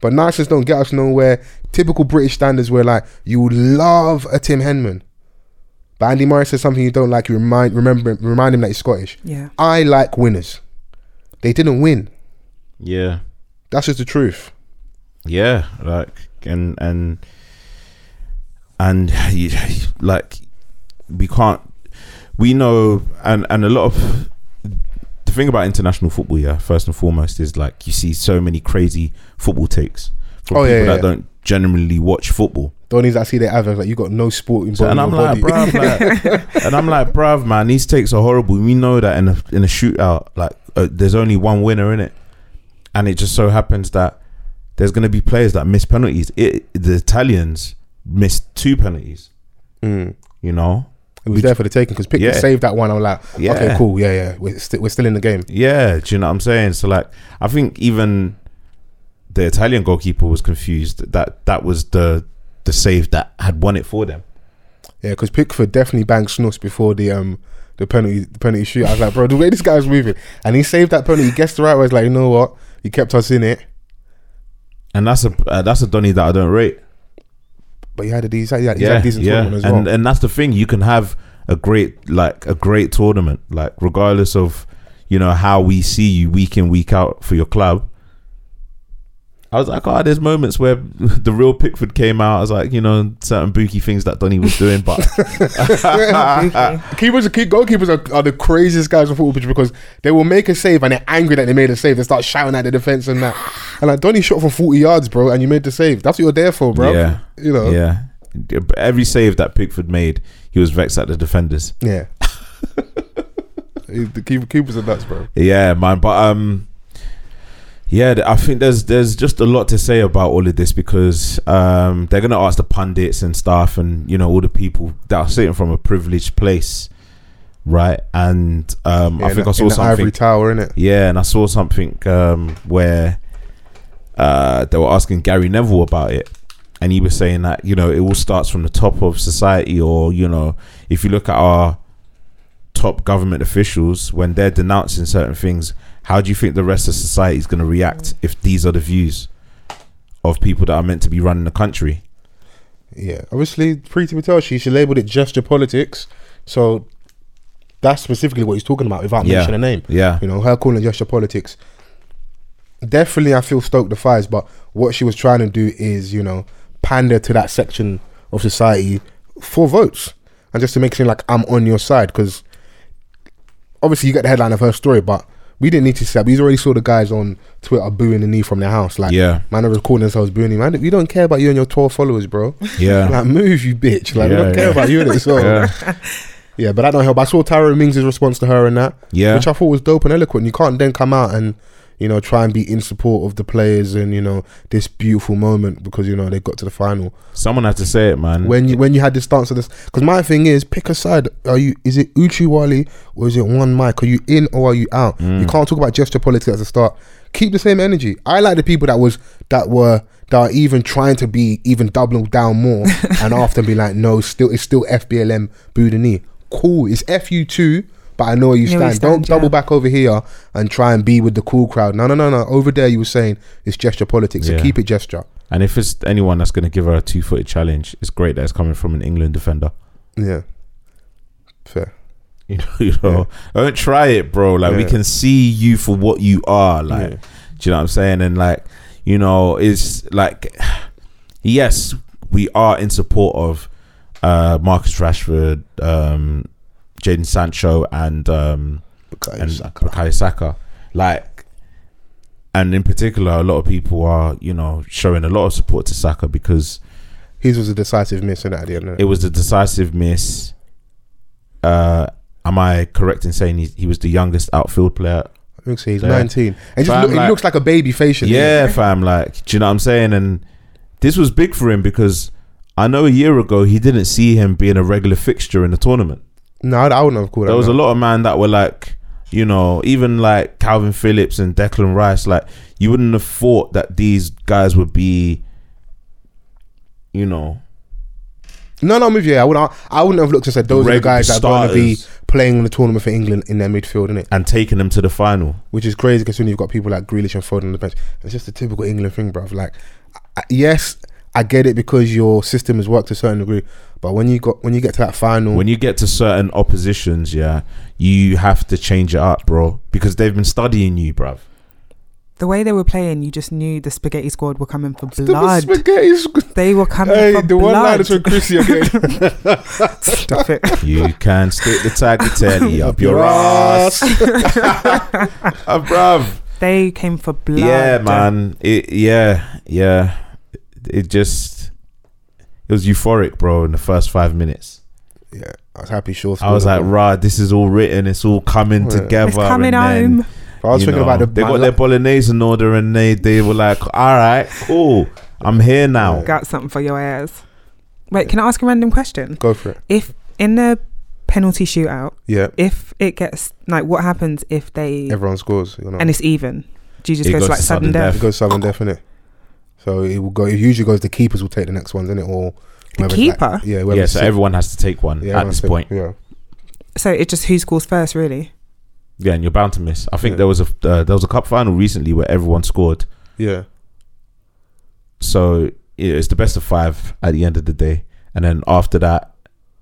But niceness don't get us nowhere. Typical British standards where like you love a Tim Henman. But Andy Murray says something you don't like, you remind remember remind him that he's Scottish. Yeah. I like winners. They didn't win. yeah. That's just the truth. yeah like and and and like we can't we know and and a lot of the thing about international football yeah first and foremost is like you see so many crazy football takes from Oh, people yeah, yeah, that yeah. don't generally watch football The only that see their adverts like you got no sporting so, and I'm like, body. bruv, like, and I'm like, bruv, man, these takes are horrible. We know that in a in a shootout, like, uh, there's only one winner in it, and it just so happens that there's going to be players that miss penalties. It, the Italians missed two penalties. Mm. You know, It was there for the taking because Pickford Yeah. saved that one. I'm like, okay, cool, yeah, yeah, we're, st- we're still in the game. yeah. Do you know what I'm saying? So, like, I think even the Italian goalkeeper was confused that that was the the save that had won it for them. Yeah, because Pickford definitely banged Snus before the um the penalty the penalty shoot. I was like, bro, the way this guy's moving, and he saved that penalty. He guessed the right way. It's like, you know what? He kept us in it, And that's a uh, that's a Donny that I don't rate. but he had a decent, he had, he had yeah, a decent yeah. tournament as and well. and that's the thing. You can have a great like a great tournament, like regardless of you know how we see you week in week out for your club. I was like, oh, there's moments where the real Pickford came out. I was like, you know, certain booky things that Donny was doing, but Keepers, keep, goalkeepers are, are the craziest guys on football pitch because they will make a save and they're angry that they made a save. They start shouting at the defense and that. And like Donny shot from forty yards, bro, and you made the save. That's what you're there for, bro. yeah, You know. yeah. Every save that Pickford made, he was vexed at the defenders. Yeah. the keepers are nuts, bro. Yeah, man. But um, yeah, I think there's there's just a lot to say about all of this because um, they're gonna ask the pundits and stuff, and you know all the people that are sitting from a privileged place, right? And um, Yeah, I think I saw in something. ivory tower, innit? Yeah, and I saw something um, where uh, they were asking Gary Neville about it, and he was saying that you know it all starts from the top of society, or you know if you look at our top government officials when they're denouncing certain things, how do you think the rest of society is going to react if these are the views of people that are meant to be running the country? Yeah, obviously, Priti Patel, she, she labeled it gesture politics. So that's specifically what he's talking about without Yeah. mentioning a name. Yeah, You know, her calling it gesture politics. Definitely, I feel stoked the fires, but what she was trying to do is, you know, pander to that section of society for votes and just to make it seem like I'm on your side. Because obviously, you get the headline of her story, but we didn't need to see that. We already saw the guys on Twitter booing the knee from their house. Like, yeah, man, are recording themselves booing him. Man, we don't care about you and your 12 followers, bro. yeah, Like, move, you bitch. Like, we don't care about you in it. So, yeah. yeah, but that don't help. I saw Tyra Mings' response to her and that, yeah. which I thought was dope and eloquent. You can't then come out and, you know, try and be in support of the players and, you know, this beautiful moment because, you know, they got to the final. Someone had to say it, man. When you when you had this stance of this, because my thing is, pick a side. Are you, is it Uchi Wally or is it one mic? Are you in or are you out? Mm. You can't talk about gesture politics at the start. Keep the same energy. I like the people that was, that were, that are even trying to be even doubling down more and after be like, no, still it's still FBLM boo the knee. Cool, it's FU two, but I know where you Know where you stand. Don't yeah. double back over here and try and be with the cool crowd. No, no, no, no. Over there, you were saying it's gesture politics. So Yeah. keep it gesture. And if it's anyone that's going to give her a two footed challenge, it's great that it's coming from an England defender. Yeah, fair. You know, you know, don't try it, bro. Like we can see you for what you are. Like, Yeah. do you know what I'm saying? And like, you know, it's like, yes, we are in support of uh Marcus Rashford, um, Jadon Sancho, and um Bukayo and Saka. Bukayo Saka. Like, and in particular, a lot of people are, you know, showing a lot of support to Saka because His was a decisive miss in at the end. it was a decisive miss. Uh, am I correct in saying he, he was the youngest outfield player? I think so. He's. 19. And just Fam, look, he looks like a baby facial. Yeah, fam. Like, do you know what I'm saying? And this was big for him because I know a year ago he didn't see him being a regular fixture in the tournament. No, I, I wouldn't have called There that. was a lot of man that were like, you know, even like Kalvin Phillips and Declan Rice. Like, you wouldn't have thought that these guys would be, you know, No, no, I'm with you. I wouldn't. I wouldn't have looked and said those are the guys that are going to be playing in the tournament for England in their midfield, innit? and taking them to the final. Which is crazy considering you've got people like Grealish and Foden on the bench. It's just a typical England thing, bruv. Like, yes, I get it because your system has worked to a certain degree, but when you got when you get to that final, when you get to certain oppositions, yeah, you have to change it up, bro, because they've been studying you, bruv. The way they were playing, you just knew the spaghetti squad were coming for The blood. spaghetti squ- They were coming Hey, for the one line blood. is from Chrissy again. Stop it. You can stick the tagliatelle up your ass, uh, bruv. They came for blood. Yeah, man. It, yeah, yeah. It just it was euphoric, bro. In the first five minutes, yeah, I was happy. Sure, I was like, "Rah, this is all written. It's all coming Yeah. together." It's coming and then, home. I was thinking know, about the they got la- their bolognese in order, and they they were like, "All right, cool, I'm here now." Got something for your ears. Wait, can I ask a random question? Go for it. If in the penalty shootout, Yeah, if it gets like, what happens if they everyone scores. You know, and it's even? Do you just It go goes to like to sudden sudden death? it goes sudden definite. So it will go. It usually goes. The keepers will take the next ones, in it or The keeper? Like, yeah, Yeah, so six- everyone has to take one yeah, at this take- point. Yeah, So it's just who scores first, really. Yeah, and you're bound to miss. I think Yeah. there was a uh, there was a cup final recently where everyone scored. yeah. So yeah, it's the best of five at the end of the day, and then after that,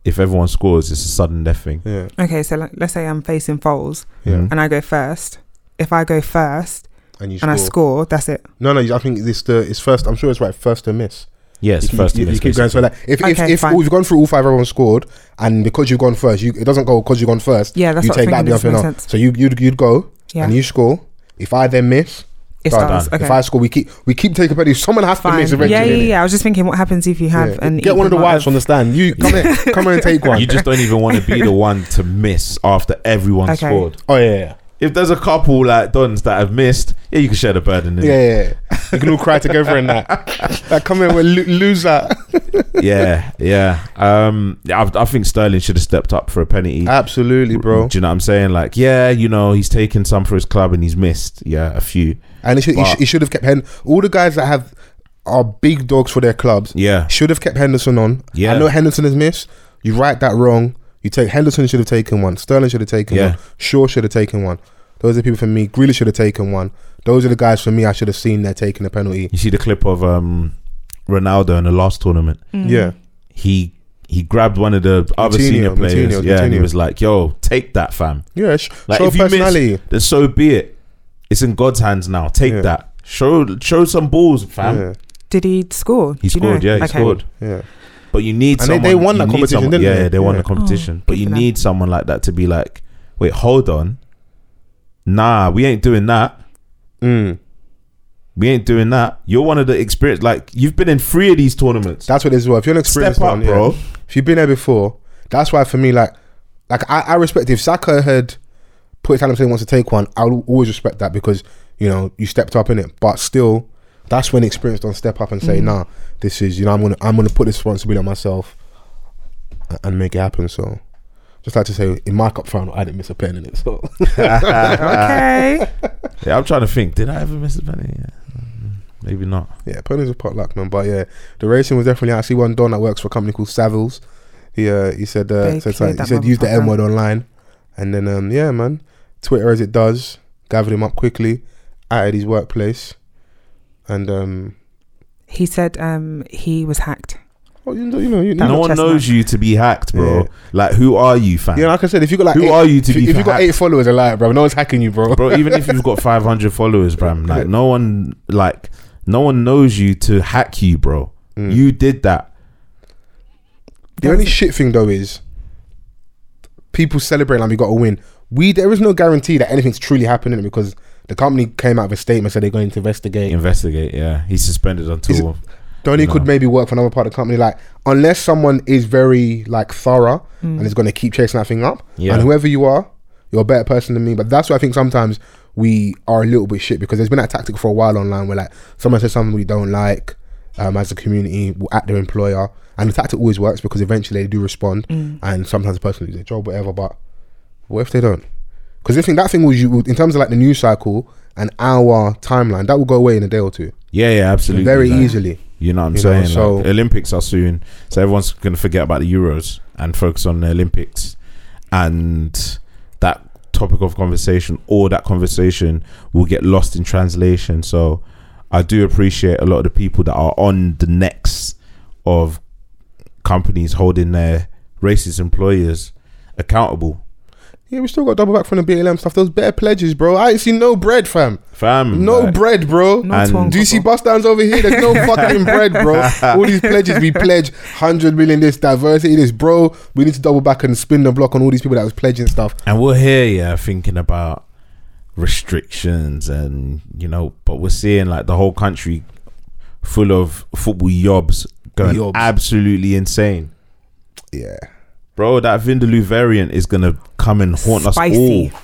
if everyone scores, it's a sudden death thing. Yeah, Okay, so like, let's say I'm facing Foles yeah. And I go first. If I go first, and you and I score. score, that's it. No, no, I think this the it's first. I'm sure it's right. First to miss. Yes, You first you, to you miss, keep going. So like, if if, Okay, if fine. oh, you've gone through all five, everyone scored, and because you've gone first, you it doesn't go because you've gone first. Yeah, that's you what I'm take that thinking. the other thing off. So you you'd, you'd go Yeah, and you score. If I then miss, it done. starts. Done. Okay, if I score, we keep we keep taking penalties. Someone has to fine. miss eventually. Yeah, yeah, yeah. I was just thinking, what happens if you have Yeah. an Get one of the equal amount whites on the stand. You come in, come in and take one. you just don't even want to be the one to miss after everyone Okay. scored. oh yeah, yeah, If there's a couple like Dons that have missed, yeah, you can share the burden. yeah, yeah. yeah. You can all cry together in that. Like come in, we lo- lose that. yeah, yeah. Um, I, I think Sterling should have stepped up for a penalty. Absolutely, bro. Do you know what I'm saying? Like, yeah, you know, he's taken some for his club and he's missed, yeah, a few. And he should, he, sh- he should have kept Hen- all the guys that have are big dogs for their clubs. Yeah, Should have kept Henderson on. Yeah. I know Henderson has missed. You write that wrong. You take Henderson should have taken one. Sterling should have taken Yeah. one. Shaw should have taken one. Those are the people for me. Grealish should have taken one. Those are the guys for me. I should have seen there taking a penalty. you see the clip of um, Ronaldo in the last tournament. Mm. Yeah, He he grabbed one of the other Coutinho, senior players, Coutinho, yeah, and he was like, "Yo, take that, fam. yeah. Sh- Like, show if you miss- personality. Then so be it. It's in God's hands now. Take Yeah. that. Show show some balls, fam. yeah, Did he score? He Do know? scored, yeah, he Okay. scored. yeah. But you need And they- someone. they won you that competition, someone- didn't yeah, they? Yeah, they won the competition. Oh, but you need someone like that to be like, wait, hold on. Nah, we ain't doing that. Mm. We ain't doing that. You're one of the experienced. Like you've been in three of these tournaments. That's what it is. Well, if you're an experienced Step up, one, yeah. bro. If you've been there before, that's why for me, like, like I, I respect if Saka had put his hand up saying he wants to take one, I'll always respect that because you know you stepped up in it. But still, that's when experienced don't step up and say, "Nah, this is you know I'm gonna I'm gonna put this responsibility on myself and make it happen." So, just like to say, in my cup final, I didn't miss a pen in it. So, Okay. Yeah, I'm trying to think. Did I ever miss a penny? Yeah. Maybe not. yeah, pennies are pot luck, man. But yeah, the racing was definitely. I see one don that works for a company called Savills. He uh, he said uh, said, cleared he said use the M motherfucker. word online, and then um yeah, man, Twitter as it does gathered him up quickly at his workplace, and um He said um, he was hacked. Well, you know you know you know, no one chestnut. knows you to be hacked, bro. Yeah. Like, who are you, fam? yeah, like I said, if you got like Who eight, are you to if, be if you got eight followers, a lie, bro. No one's hacking you, bro. bro. Even if you've got 500 followers, bro, like no one, like no one knows you to hack you, bro. Mm. You did that. The only shit thing though is people celebrate like we got a win. We there is no guarantee that anything's truly happening because the company came out with a statement said they're going to investigate. Investigate. Yeah, he's suspended until. Donny No. could maybe work for another part of the company. Like unless someone is very like thorough and is going to keep chasing that thing up. Yeah. And whoever you are, you're a better person than me. But that's why I think sometimes we are a little bit shit because there's been that tactic for a while online where like someone says something we don't like um, as a community at their employer, and the tactic always works because eventually they do respond, and sometimes the person loses their job, whatever. But what if they don't? Because I think that thing was you in terms of like the news cycle and our timeline that will go away in a day or two Yeah, yeah, absolutely. very like, easily. You know what I'm You know, saying? so- like, Olympics are soon, so everyone's gonna forget about the Euros and focus on the Olympics, and that topic of conversation or that conversation will get lost in translation. So, I do appreciate a lot of the people that are on the necks of companies holding their racist employers accountable. Yeah, we still got double back from the BLM stuff. Those better pledges, bro. I ain't seen no bread, fam. Fam, No like, bread, bro. And- Do you see couple. bus downs over here? There's no fucking bread, bro. All these pledges, we pledge 100 million this, diversity this, bro. We need to double back and spin the block on all these people that was pledging stuff. And we're here, yeah, thinking about restrictions and you know, but we're seeing like the whole country full of football yobs going Yobs. absolutely insane. Yeah. Bro, that Vindaloo variant is gonna come and haunt Spicy. us all.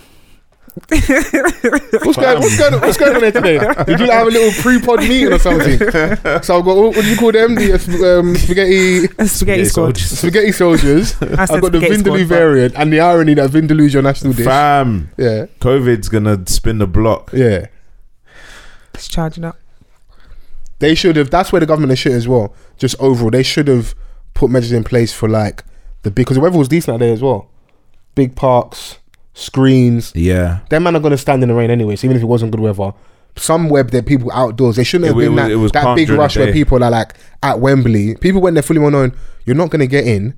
What's going, what's, going on, what's going on there today? Did you like, have a little pre-pod meeting or something? So I've got, what, what do you call them? The uh, um, spaghetti spaghetti soldiers. spaghetti soldiers. I I've got the spaghetti Vindaloo squad, variant and the irony that Vindaloo is your national dish. Fam, Yeah. COVID's gonna spin the block. Yeah. It's charging up. They should have. That's where the government is shit as well. Just overall, they should have put measures in place for like the because the weather was decent out there as well. Big parks, screens. Yeah. Them man are gonna stand in the rain anyway. So even if it wasn't good weather, somewhere there people outdoors. They shouldn't have wa- been it was- that, it was that big rush where people are like at Wembley. People went there fully well known. You're not gonna get in.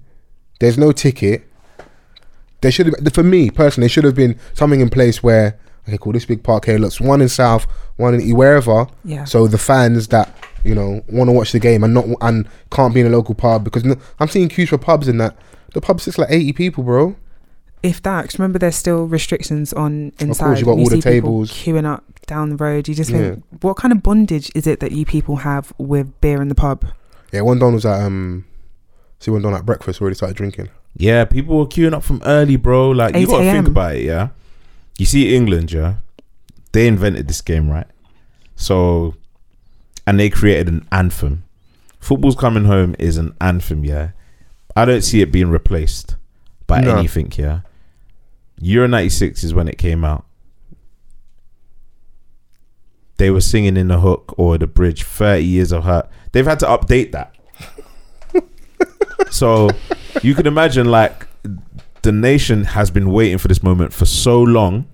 There's no ticket. There should have for me personally. There should have been something in place where okay, cool, this big park here looks one in South, one in E, wherever. Yeah. So the fans that you know want to watch the game and not and can't be in a local pub because no, I'm seeing queues for pubs in that the pub sits like 80 people, bro. if that, 'cause remember there's still restrictions on inside. Of course, you got and all the see people tables. queuing up down the road. You just think, what kind of bondage is it that you people have with beer in the pub? Yeah, one don was at um, see one don at breakfast already started drinking. Yeah, people were queuing up from early, bro. Like you gotta think about it, yeah. You see England, yeah. They invented this game, right? So and they created an anthem. Football's coming home is an anthem, yeah. I don't see it being replaced by No. anything, yeah. Euro ninety six is when it came out. They were singing in the hook or the bridge 30 years of hurt. They've had to update that. so you can imagine like the nation has been waiting for this moment for so long.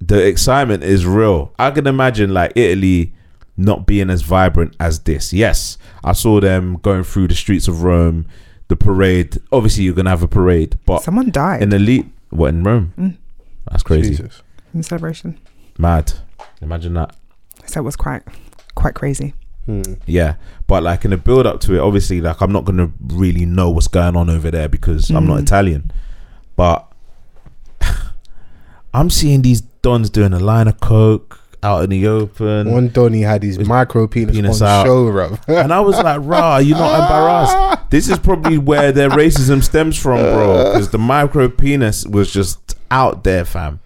The excitement is real. I can imagine like Italy not being as vibrant as this. Yes, I saw them going through the streets of Rome, the parade. Obviously, you're gonna have a parade, but Someone died in elite, what in Rome? Mm. That's crazy, Jesus. in the celebration. mad. Imagine that. So it was quite, quite crazy. Hmm. Yeah, but like in the build up to it, obviously, like I'm not gonna really know what's going on over there because I'm not Mm. Italian. But I'm seeing these dons doing a line of coke out in the open, One Donny had his micro penis, penis on out. show, bro. and I was like, "Rah, you're not embarrassed." This is probably where their racism stems from, bro. Because the micro penis was just out there, fam.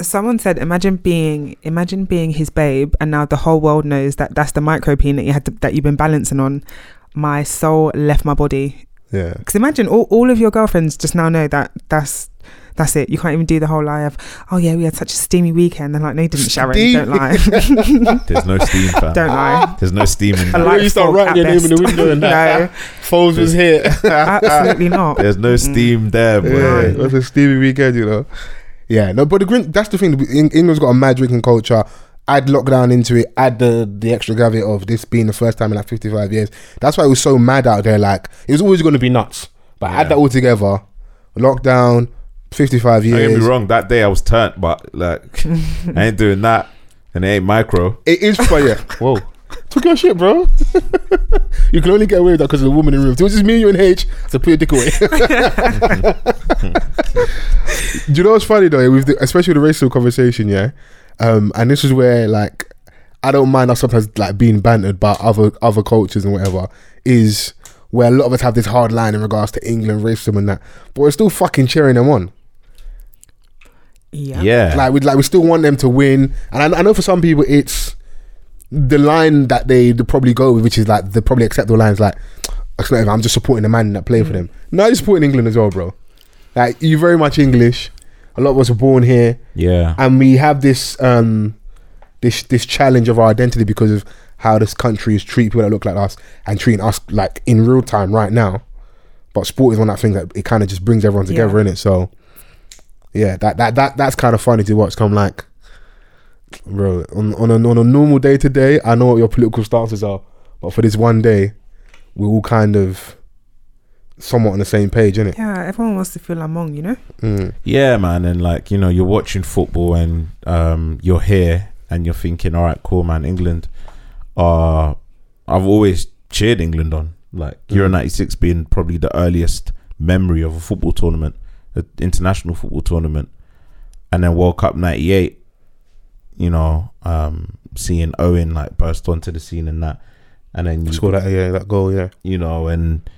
Someone said, "Imagine being, imagine being his babe, and now the whole world knows that that's the micro penis that you had to, that you've been balancing on." My soul left my body. yeah. Because imagine all, all of your girlfriends just now know that that's that's it. You can't even do the whole lie of, "Oh yeah, we had such a steamy weekend." And like, no, you didn't, Sharon. Don't lie. There's no steam, fam. Don't lie. There's no steam in A that. light you start writing at your name in the best. window and that. Phones was here. no, absolutely not. There's no mm. steam there, boy. Yeah, it was a steamy weekend, you know. Yeah, no, but the green, that's the thing. England's got a mad drinking culture. Add lockdown into it. Add the the extra gravity of this being the first time in like fifty five years. That's why it was so mad out there. Like it was always going to be nuts. But add that all together. Lockdown, fifty five years. Don't get me wrong. That day I was turned, but like I ain't doing that, and it ain't micro. It is funny. yeah. Whoa. Took your shit, bro. you can only get away with that because of the woman in the room. It was just me, and you, and H. So put your dick away. Do you know what's funny though? With the, especially with the racial conversation, yeah. Um, and this is where like I don't mind us sometimes like being bantered by other other cultures and whatever. Is where a lot of us have this hard line in regards to England racism and that, but we're still fucking cheering them on. Yeah. Yeah, Like we like we still want them to win, and I, I know for some people it's the line that they probably go with, which is like the probably acceptable lines like, "It's not even, I'm just supporting the man that play for them." No, you're supporting England as well, bro. Like you're very much English. A lot of us are born here, yeah, and we have this um this this challenge of our identity because of how this country is treating people that look like us and treating us like in real time right now. But sport is one of that thing that it kind of just brings everyone together Yeah. in it. So yeah, that that that that's kind of funny to watch. Come like, bro, on on a, on a normal day to day, I know what your political stances are, but for this one day, we're all kind of somewhat on the same page, innit? Yeah, everyone wants to feel among, you know? Mm. yeah, man. And like you know, you're watching football, and um, you're here, and you're thinking, all right, cool, man. England are. I've always cheered England on. Like Euro Mhm. '96 being probably the earliest memory of a football tournament, an international football tournament, and then World Cup '98. You know, um, seeing Owen like burst onto the scene and that, and then you Score that yeah that goal yeah. you know, and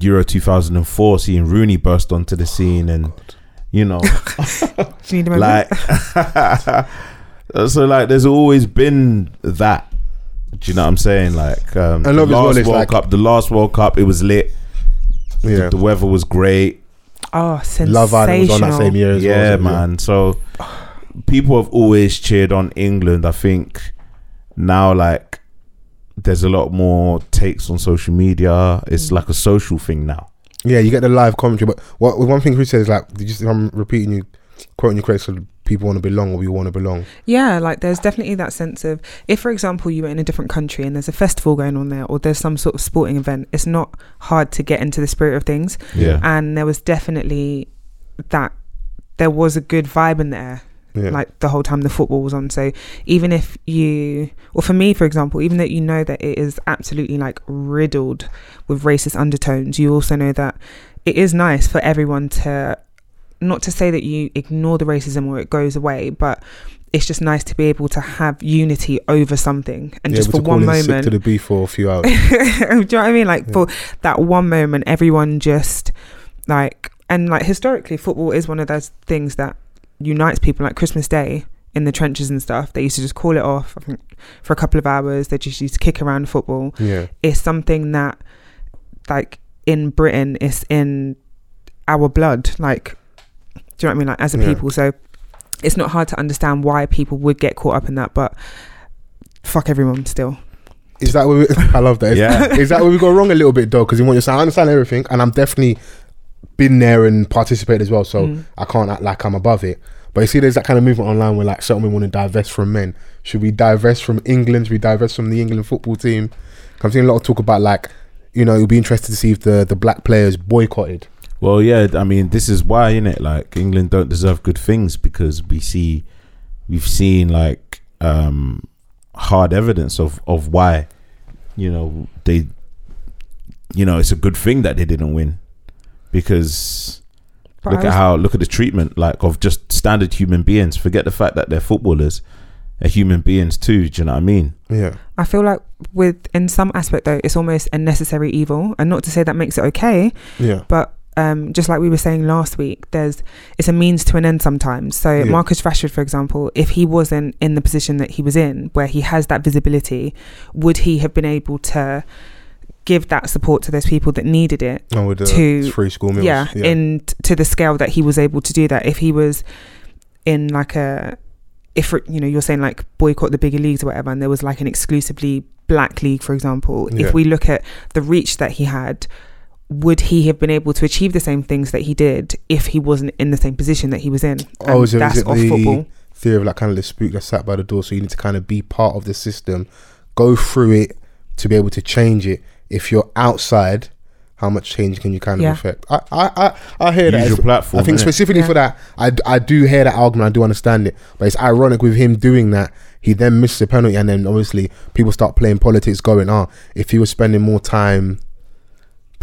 Euro 2004, seeing Rooney burst onto the scene, and you know, Do you need a moment? like, so like, there's always been that. Do you know what I'm saying? Like, um, I the love as well, last World like- Cup, the last World Cup, it was lit. Yeah, The weather was great. Oh, sensational. Love Island was on that same year as yeah, well. so, man. So people have always cheered on England. I think now, like, there's a lot more takes on social media. It's mm. like a social thing now. Yeah, you get the live commentary, but what one thing Chris said is like, did you, if I'm repeating you, quoting you correct, so people want to belong or we want to belong. Yeah, like there's definitely that sense of if, for example, you were in a different country and there's a festival going on there or there's some sort of sporting event, it's not hard to get into the spirit of things. Yeah. And there was definitely that there was a good vibe in there. Yeah. like the whole time the football was on. So even if you, or for me, for example, even that you know that it is absolutely like riddled with racist undertones, you also know that it is nice for everyone to, not to say that you ignore the racism or it goes away, but it's just nice to be able to have unity over something and Yeah, just for one moment to the beef for a few hours. do you know what I mean? Like Yeah. for that one moment, everyone just like and like historically, football is one of those things that unites people. Like Christmas Day in the trenches and stuff, they used to just call it off for a couple of hours. They just used to kick around football. yeah, It's something that, like in Britain, it's in our blood. Like, do you know what I mean? Like as a Yeah. people, so it's not hard to understand why people would get caught up in that, but. Fuck everyone still. is that where we, I love that? Yeah. is that where we go wrong a little bit though? Because you want to say I understand everything, and I'm definitely been there and participated as well. So Mm. I can't act like I'm above it. But you see, there's that kind of movement online where like certain women want to divest from men. Should we divest from England? Should we divest from the England football team? I'm seeing a lot of talk about like, you know, it'll be interested to see if the the black players boycotted. Well, yeah, I mean, this is why, innit? Like, England don't deserve good things because we see, we've seen like um, hard evidence of of why, you know, they, you know, it's a good thing that they didn't win because But look at how look at the treatment like of just standard human beings. Forget the fact that they're footballers, they're human beings too. Do you know what I mean? Yeah, I feel like with in some aspect though, it's almost a necessary evil, and not to say that makes it okay, yeah, but um, just like we were saying last week, there's it's a means to an end sometimes. So Yeah. Marcus Rashford, for example, if he wasn't in the position that he was in, where he has that visibility, would he have been able to give that support to those people that needed it? and with the To- free school meals. yeah, in to the scale that he was able to do that. If he was in like a, if you know, you're saying like boycott the bigger leagues or whatever, and there was like an exclusively black league, for example. Yeah. If we look at the reach that he had, would he have been able to achieve the same things that he did if he wasn't in the same position that he was in? Oh, And is it- is that's it off the- football. theory of like kind of the spook that sat by the door. So you need to kind of be part of the system, go through it to be able to change it. If you're outside, how much change can you kind of Yeah. affect? I I I, I hear that. Your platform. I think specifically Yeah. for that, I, I do hear that argument. I do understand it, but it's ironic with him doing that. He then misses a penalty, and then obviously people start playing politics, going, "Ah, if he was spending more time."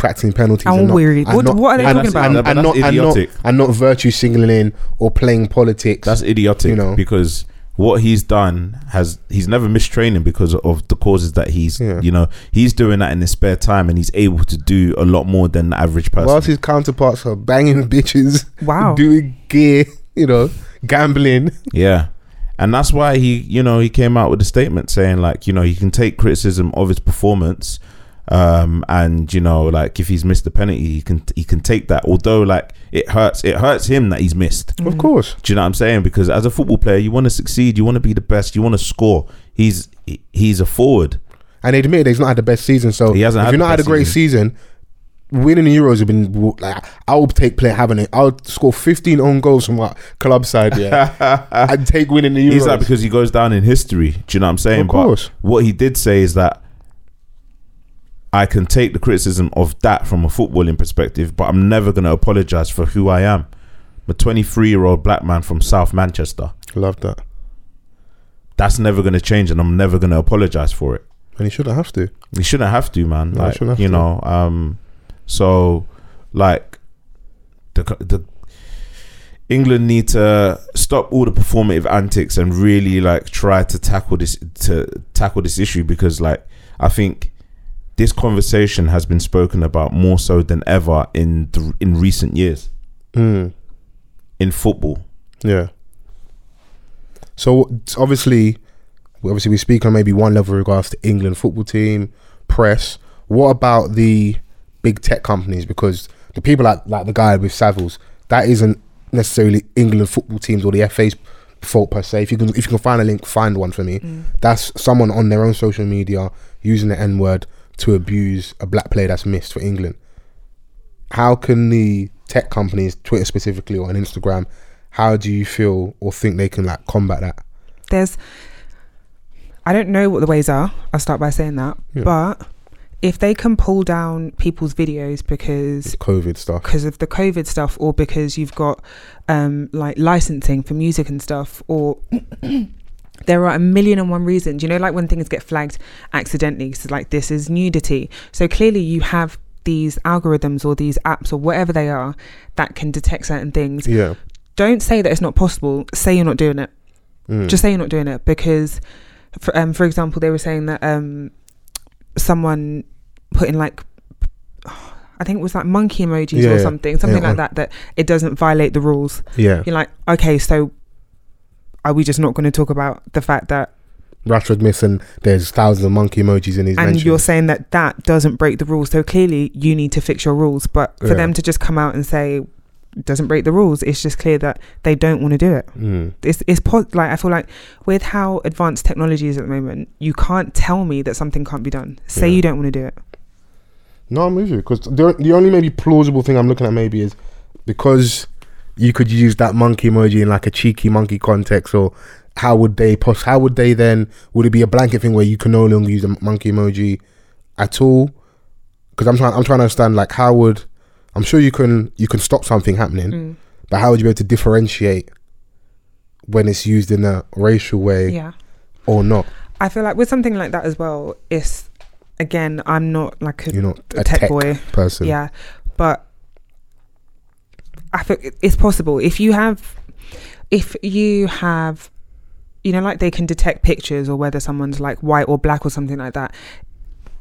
Practicing penalties, I'm and not- weary. and What- not- what are they and- talking about? And, But and that's not, and, not, idiotic. and not virtue signaling or playing politics. That's idiotic, You know. because what he's done has he's never missed training because of the causes that he's Yeah. you know he's doing that in his spare time and he's able to do a lot more than the average person. Whilst his counterparts are banging bitches, Wow. doing gear, you know, gambling. Yeah. And that's why he, you know, he came out with a statement saying like, you know, he can take criticism of his performance um and you know like if he's missed the penalty he can he can take that although like it hurts it hurts him that he's missed Of course. do you know what i'm saying because as a football player you want to succeed you want to be the best you want to score he's he's a forward And they admit he's not had the best season. So He hasn't if had you're not had a great season, winning the Euros have been like I'll take play having it. I'll score 15 own goals from my club side. Yeah, I'd take winning the Euros. He's that because he goes down in history. Do you know what I'm saying? Of course. But what he did say is that I can take the criticism of that from a footballing perspective, but I'm never going to apologize for who I am. I'm a 23 year old black man from South Manchester. Love that, That's never going to change, and I'm never going to apologize for it. and he shouldn't have to. You shouldn't have to, man. No, you like have you to. know, um, so like the the England need to stop all the performative antics and really like try to tackle this to tackle this issue because like I think this conversation has been spoken about more so than ever in the, in recent years Mm, in football. yeah. So obviously, obviously we speak on maybe one level in regards to England football team, press. What about the big tech companies? Because the people like like the guy with Savills, that isn't necessarily England football teams or the FA's fault per se. If you can if you can find a link, find one for me. That's someone on their own social media using the N word to abuse a black player that's missed for England. How can the tech companies, Twitter specifically or on Instagram, how do you feel or think they can like combat that? there's I don't know what the ways are. I'll start by saying that. Yeah. But if they can pull down people's videos because COVID stuff. because of the COVID stuff, or because you've got um, like licensing for music and stuff, or there are a million and one reasons. You know, like when things get flagged accidentally, so like this is nudity. So clearly, you have these algorithms or these apps or whatever they are that can detect certain things. Yeah. Don't say that it's not possible. Say you're not doing it. Mm. Just say you're not doing it because, for, um, for example, they were saying that um, someone put in like, I think it was like monkey emojis Yeah, or something, something Yeah, like that, that it doesn't violate the rules. yeah. You're like, okay, so are we just not going to talk about the fact that, Rashford missing. There's thousands of monkey emojis in his and mentions. you're saying that that doesn't break the rules. So clearly you need to fix your rules. But for Yeah. them to just come out and say, doesn't break the rules, it's just clear that they don't want to do it. Mm. it's it's po- like I feel like with how advanced technology is at the moment, you can't tell me that something can't be done. Say Yeah. you don't want to do it. No, I'm with you because the the only maybe plausible thing I'm looking at maybe is because you could use that monkey emoji in like a cheeky monkey context, or how would they pos- How would they then? Would it be a blanket thing where you can no longer use a monkey emoji at all? Because I'm trying I'm trying to understand like how would I'm sure you can you can stop something happening, Mm. but how would you be able to differentiate when it's used in a racial way Yeah, or not? I feel like with something like that as well. It's again, I'm not like a, You're not a tech, boy. person. Yeah, but I it- it's possible if you have, if you have, you know, like they can detect pictures or whether someone's like white or black or something like that.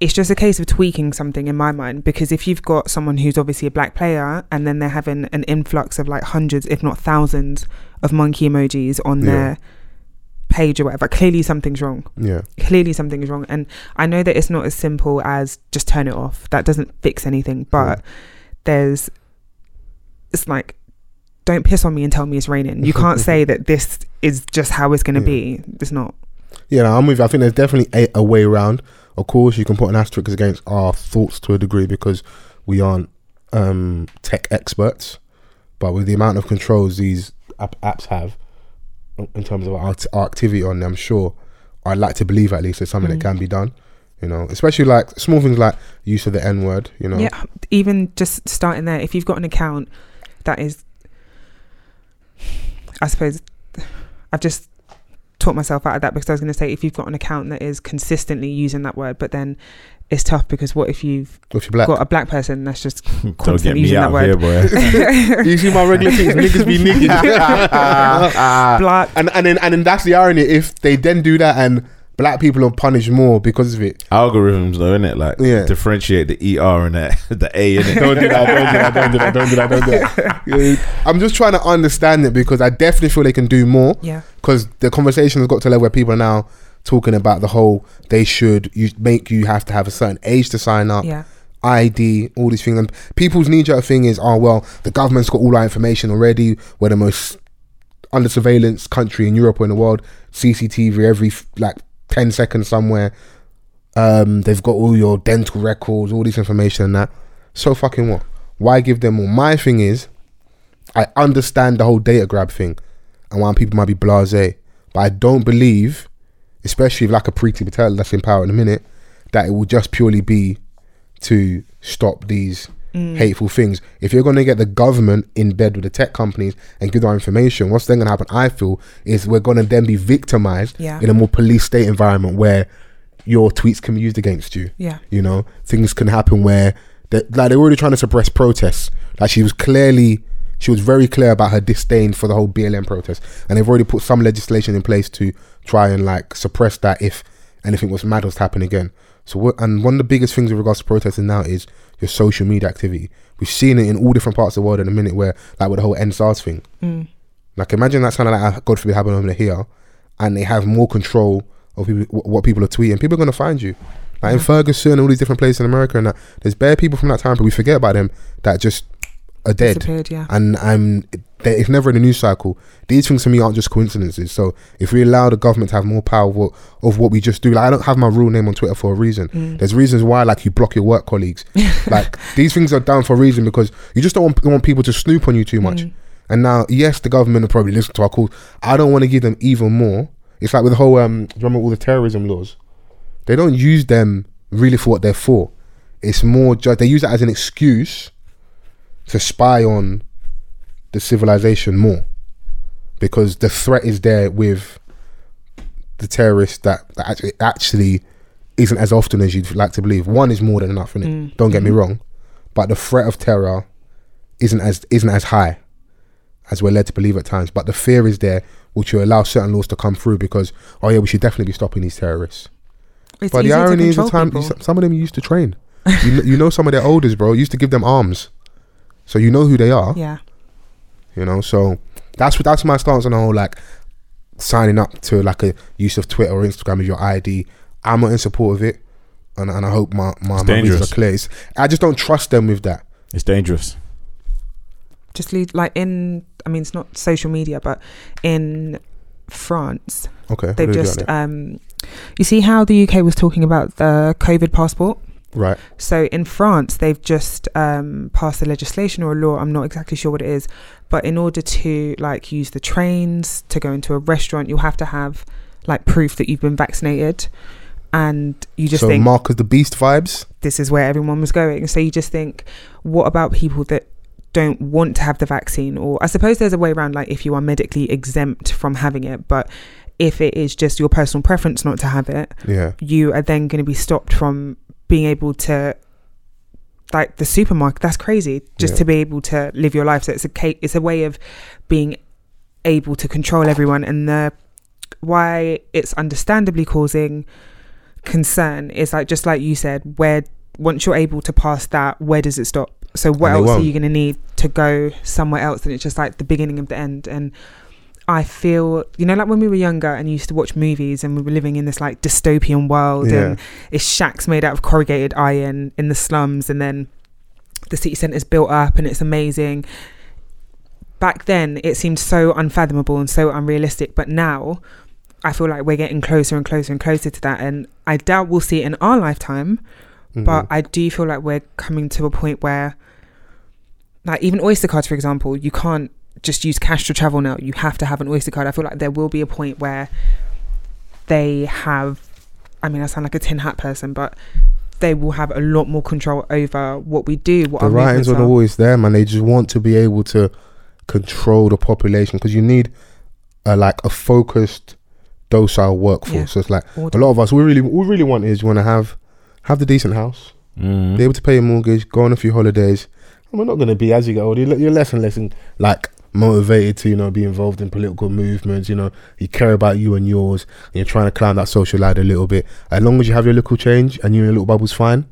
It's just a case of tweaking something in my mind because if you've got someone who's obviously a black player and then they're having an influx of like hundreds, if not thousands, of monkey emojis on Yeah. their page or whatever, clearly something's wrong Yeah. clearly something is wrong and i know that it's not as simple as just turn it off that doesn't fix anything but there's it's like don't piss on me and tell me it's raining you can't say that this is just how it's going to Yeah. be it's not Yeah, no, I'm with you. I think there's definitely a, a way around. Of course, you can put an asterisk against our thoughts to a degree because we aren't um, tech experts. But with the amount of controls these app- apps have in terms of our, our activity on them, I'm sure I'd like to believe at least there's something Mm. that can be done. You know, especially like small things like use of the N word. You know, yeah even just starting there if you've got an account that is i suppose i've just taught myself out of that because i was going to say if you've got an account that is consistently using that word but then it's tough because what if you've if you're black. got a black person that's just Don't get constantly me using out that of here, boy. you see my regular things, niggas be niggas. black and and then and then that's the irony. If they then do that and black people are punished more because of it, Algorithms, though, isn't it? Like, Yeah. differentiate the ER and the, the A in it. don't do that, don't do that, don't do that, don't do that, don't do that. Yeah, I'm just trying to understand it because I definitely feel they can do more. yeah Because the conversation has got to a level where people are now talking about the whole they should you make you have to have a certain age to sign up, yeah ID, all these things. And people's knee jerk thing is, oh well, the government's got all our information already. We're the most under surveillance country in Europe or in the world. CCTV every f- like ten seconds somewhere. Um, they've got all your dental records, all this information and that. So fucking what? Why give them more? My thing is, I understand the whole data grab thing, and why people might be blasé, but I don't believe, especially if like a Priti Patel that's in power in a minute, that it will just purely be to stop these Mm. hateful things. If you're going to get the government in bed with the tech companies and give them information, what's then going to happen? I feel is we're going to then be victimized Yeah. in a more police state environment where your tweets can be used against you. yeah You know, things can happen where they, like they're already trying to suppress protests. Like she was clearly, she was very clear about her disdain for the whole BLM protest, and they've already put some legislation in place to try and like suppress that if anything was mad was to happen again. So what? And one of the biggest things with regards to protesting now is your social media activity. We've seen it in all different parts of the world in a minute. Where like with the whole EndSARS thing, Mm. like imagine that's of like God forbid happen over here, and they have more control of people, what people are tweeting. People are gonna find you. Like in Ferguson and all these different places in America, and that there's bare people from that time, but we forget about them that just are dead. yeah And um, they, it's never in the news cycle. These things to me aren't just coincidences. So if we allow the government to have more power of what, of what we just do, like I don't have my real name on Twitter for a reason. Mm. There's reasons why, like you block your work colleagues. like these things are done for a reason because you just don't want, want people to snoop on you too much. Mm. And now, yes, the government will probably listen to our calls. I don't want to give them even more. It's like with the whole, um, remember all the terrorism laws? They don't use them really for what they're for. it's more just they use it as an excuse to spy on the civilization more because the threat is there with the terrorists that, that actually, actually isn't as often as you'd like to believe. One is more than enough, innit? Mm. Don't get me Mhm. wrong, but the threat of terror isn't as isn't as high as we're led to believe at times. But the fear is there, which will allow certain laws to come through because oh yeah, we should definitely be stopping these terrorists. It's but the irony is, the time people. some- of them used to train. you, kn- you know, some of their elders, bro, used to give them arms, so you know who they are. Yeah. You know, so that's what that's my stance on the whole like signing up to like a use of Twitter or Instagram as your ID. I'm not in support of it, and, and I hope my my, It's my reasons are clear. It's, I just don't trust them with that. It's dangerous. Just leave like in. I mean, it's not social media, but in France, Okay, they've do they do just um. You see how the UK was talking about the COVID passport. Right. So in France, they've just um, passed a legislation or a law. I'm not exactly sure what it is, but in order to like use the trains to go into a restaurant, you'll have to have like proof that you've been vaccinated, and you just so think Mark of the Beast vibes. this is where everyone was going. So you just think, what about people that don't want to have the vaccine? Or I suppose there's a way around, like if you are medically exempt from having it, but if it is just your personal preference not to have it, Yeah, you are then going to be stopped from being able to like the supermarket that's crazy just Yeah. to be able to live your life. So it's a it's a way of being able to control everyone. And the why it's understandably causing concern is like just like you said where once you're able to pass that where does it stop? So what else are won't. you going to need to go somewhere else? And it's just like the beginning of the end. And I feel, you know, like when we were younger and used to watch movies and we were living in this like dystopian world Yeah. and it's shacks made out of corrugated iron in the slums and then the city centre's built up and it's amazing. Back then, it seemed so unfathomable and so unrealistic, but now I feel like we're getting closer and closer and closer to that. And I doubt we'll see it in our lifetime, but Mhm. I do feel like we're coming to a point where, like, even Oyster cards, for example, you can't just use cash to travel now. You have to have an Oyster card. I feel like there will be a point where they have. I mean, I sound like a tin hat person, but they will have a lot more control over what we do. What the our writings movements on the are. wall is there, man. They just want to be able to control the population because you need a like a focused, docile workforce. Yeah. So it's like Order. a lot of us. We really, we really want is you want to have have the decent house, Mm. be able to pay your mortgage, go on a few holidays. And we're not going to be as you get older. You're you're less and less in, like motivated to you know be involved in political movements. You know you care about you and yours. And you're trying to climb that social ladder a little bit. As long as you have your little change and you and your little bubble's fine.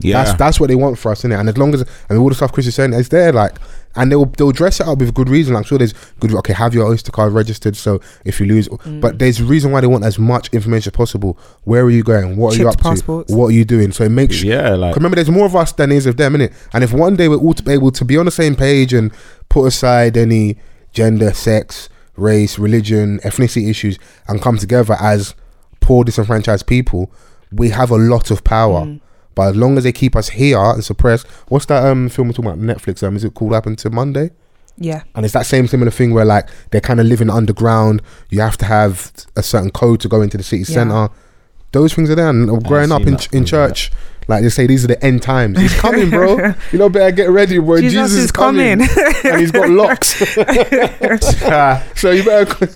Yeah. That's that's what they want for us, isn't it? And as long as and all the stuff Chris is saying, is there, like, and they'll they'll dress it up with good reason. I'm sure there's good. Okay, have your Oyster card registered, so if you lose, Mm. but there's a reason why they want as much information as possible. Where are you going? What are you up passports. to? What are you doing? So it makes. yeah, like Remember, there's more of us than is of them, innit? And if one day we're all to be able to be on the same page and put aside any gender, sex, race, religion, ethnicity issues, and come together as poor, disenfranchised people, we have a lot of power. Mm. But as long as they keep us here and suppressed, what's that um film we're talking about Netflix? Um, is it called Happen to Monday? Yeah. And it's that same similar thing where like they're kind of living underground. You have to have a certain code to go into the city Yeah. center. Those things are there. And growing up in that in film, church, like they say, these are the end times. He's coming, bro. you know, better get ready, bro. Jesus, Jesus, is coming. and he's got locks. so you better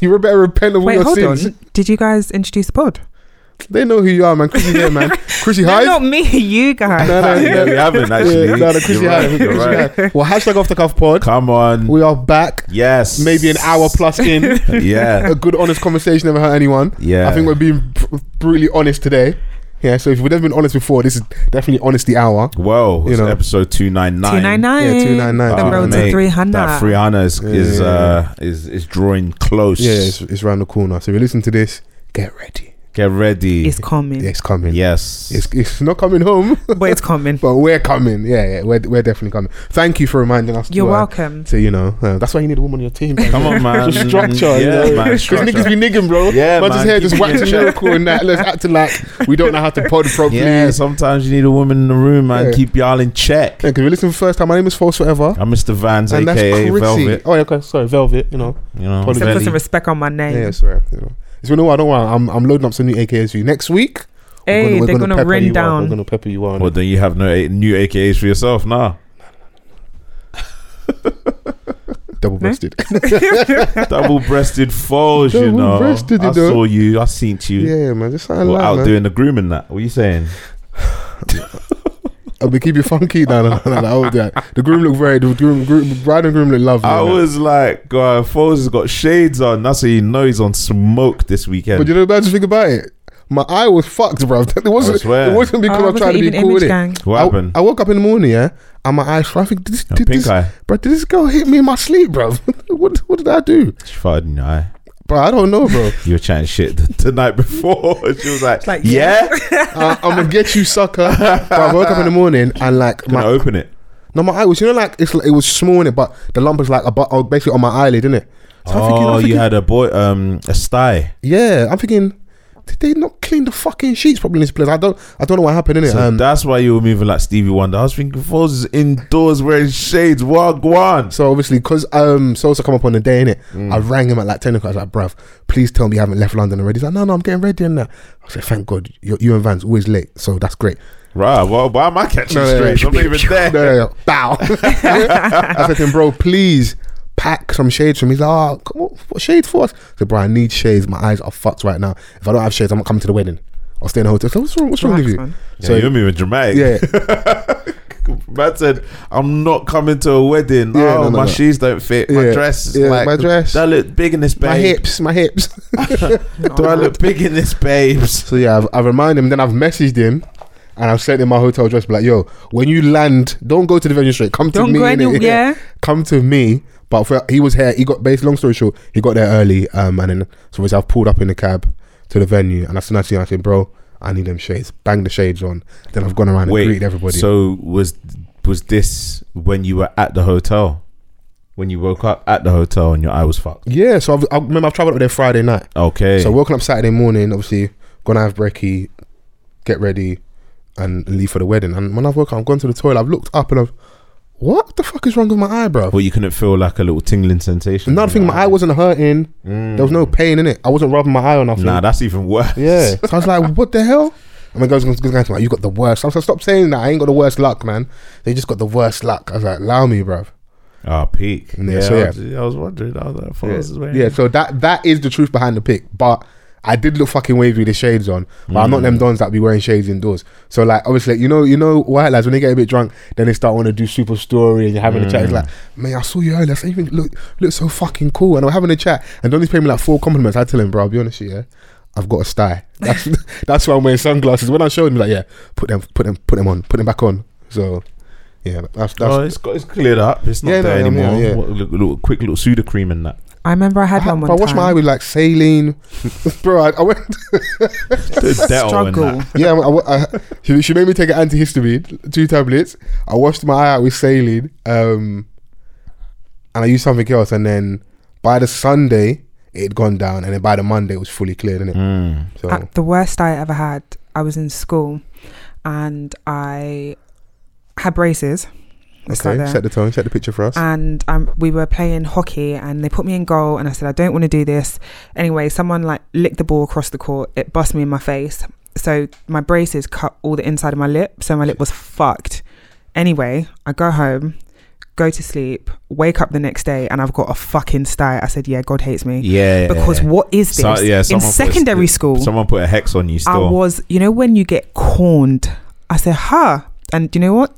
you better repent of all Wait, your hold sins. on. Did you guys introduce the pod? They know who you are, man. Chrissy here, man. Chrissy No, Hyde. not me, you guys. No, no, yeah, no. we haven't actually. Yeah, no, no, Chrissy You're right, Hyde. you're Chrissy right. Hyde. Well, hashtag off the cuff pod. Come on. We are back. yes. Maybe an hour plus in. Yeah. a good, honest conversation never hurt anyone. Yeah. I think we're being pr- brutally honest today. Yeah, so if we've never been honest before, this is definitely honesty hour. Well, You know. episode two nine nine. 299. Yeah, 299. The road to 300. That three hundred is Yeah, is, yeah, uh, is is drawing close. Yeah, it's, it's around the corner. So if you listen to this, get ready. Get ready. It's coming. It's coming. yes. It's, it's not coming home, But it's coming. but we're coming. Yeah, yeah, we're, we're definitely coming. Thank you for reminding us. You're to, uh, welcome. To, you know, uh, that's why you need a woman on your team. Come on, man. Just structure, you Yeah, know. man, Because niggas be nigging, bro. Yeah, Man's just man, here, keep just it in waxing check. lyrical and that. Let's acting like we don't know how to pod properly. Yeah, sometimes you need a woman in the room, man. Yeah. Keep y'all in check. Yeah, because we listen for the first time. My name is False Forever. I'm Mr. Vans, and aka Chrissy. Velvet. Oh, yeah, okay. Sorry, Velvet, you know. You know, Except put some respect on my name. Yeah, yeah sorry. You know. It's been a while. Don't worry. I'm, I'm loading up some new AKs for you. Next week, Hey, they're gonna, pepper rin you on. down. We're gonna pepper you on. Well, then you have no a- new AKAs for yourself nah. Double breasted. Double breasted foes, you know. Double-breasted, you I know. saw you. I seen you. yeah, man. Just something Well, like out man. doing the grooming that. What are you saying? I'll be keep you funky down and like, oh, that. The groom look very. The groom, groom, bride and groom look lovely. I man. was like, God, Foles has got shades on. That's how you know he's on smoke this weekend. But you know the bad thing about it? My eye was fucked, bro. It wasn't. swear. It wasn't because Oh, I'm was trying to be even cool with it. Gang? what I, happened? I woke up in the morning, yeah, and my eyes. I think did this, did pink this, eye. bro. Did this girl hit me in my sleep, bro? what What did I do, She farted in your eye. Bro? I don't know, bro. You were chatting shit the, the night before. she was like, like, yeah? uh, I'm gonna get you, sucker. But I woke up in the morning and like Can I my open it? no, my eye was you know like it's it was small in it, but the lump was like about oh, basically on my eyelid, isn't it? So I'm thinking, oh, I'm you had a boy, um, a sty. yeah. I'm thinking, did they not clean the fucking sheets properly in this place? I don't, I don't know what happened in it. So Um, that's why you were moving like Stevie Wonder. I was thinking, Foles is indoors wearing shades. Wagwan. So obviously, because um, Sosa come up on the day in it, Mm. I rang him at like ten o'clock. I was like, "Bruv, please tell me you haven't left London already." He's like, "No, no, I'm getting ready and that." I said, "Thank God, you, you and Van's always late, so that's great." Right, well, why am I catching No, no, no, straight? I'm not even there. No, no, no, bow. I said to him, "Bro, please pack some shades for me." He's like, "Oh, come on, what shades for us?" I said, "Bro, I need shades. My eyes are fucked right now. If I don't have shades, I'm not coming to the wedding. I'll stay in a hotel." So what's wrong? What's wrong with Relax, you? man. So you're moving dramatic. Yeah, Man said, I'm not coming to a wedding. Yeah, oh, no, no, my no. shoes don't fit. My Yeah, dress is yeah, like my dress. Do I look big in this babe? my hips, my hips. Do I look big in this babes? So yeah, I've, I've reminded him. Then I've messaged him, and I've sent him my hotel address. Like, yo, when you land, don't go to the venue straight. Come to Don't me. go any, yeah. Come to me. But for, he was here. He got based. Long story short, he got there early. Um, and then so obviously I've pulled up in the cab to the venue, and I said, I see him, I said, bro, I need them shades. Bang the shades on. Then I've gone around and Wait, greeted everybody. So was was this when you were at the hotel? When you woke up at the hotel and your eye was fucked? yeah. So I've, I remember I've travelled up there Friday night. Okay. So woken up Saturday morning. Obviously, gonna have brekkie, get ready, and leave for the wedding. And when I've woken up, I've gone to the toilet. I've looked up and I've, what the fuck is wrong with my eye, bro? well, you couldn't feel like a little tingling sensation. Another thing, my eye wasn't hurting. There was no pain in it. I wasn't rubbing my eye or nothing. Nah, that's even worse. yeah. So I was like, what the hell? And my girls going to me, you got the worst. I was like, stop saying that. I ain't got the worst luck, man. They just got the worst luck. I was like, allow me, bruv. Ah, peak. Yeah, Yeah, so I, yeah. was, I was wondering. I was like, wearing- Yeah, so that that is the truth behind the pick. But I did look fucking wavy with the shades on. But I'm not Mm. them dons that be wearing shades indoors. So like obviously you know you know white lads when they get a bit drunk, then they start wanting to do super story and you're having a chat. Mm. It's like, man, I saw you earlier. So you look look so fucking cool. And I'm having a chat and Donnie's paying me like four compliments. I tell him, bro, I'll be honest with you, yeah. I've got a style. That's that's why I'm wearing sunglasses. When I showed him, like, yeah, put them, put them, put them on, put them back on. So, yeah, that's that's. oh, it's got it's cleared up. It's not Yeah, there yeah, anymore. yeah. What, a little, little quick little Sudocrem in that. I remember I had I, one bro, one I washed time. my eye with like saline, bro. I, I went. The Dettol Struggle. Yeah, I, I, she, she made me take an antihistamine, two tablets. I washed my eye out with saline, um, and I used something else. And then by the Sunday, it had gone down, and then by the Monday, it was fully cleared, innit? Mm. So Uh, the worst I ever had, I was in school and I had braces. Okay, there. set the tone, set the picture for us. and um, we were playing hockey and they put me in goal and I said I don't want to do this anyway someone like licked the ball across the court it bust me in my face so my braces cut all the inside of my lip so my lip was fucked anyway I go home go to sleep wake up the next day and I've got a fucking sty I said yeah God hates me Yeah, because what is this So- yeah, in put a- secondary school Someone put a hex on you. I was, you know, when you get corned, I said, huh. And do you know what?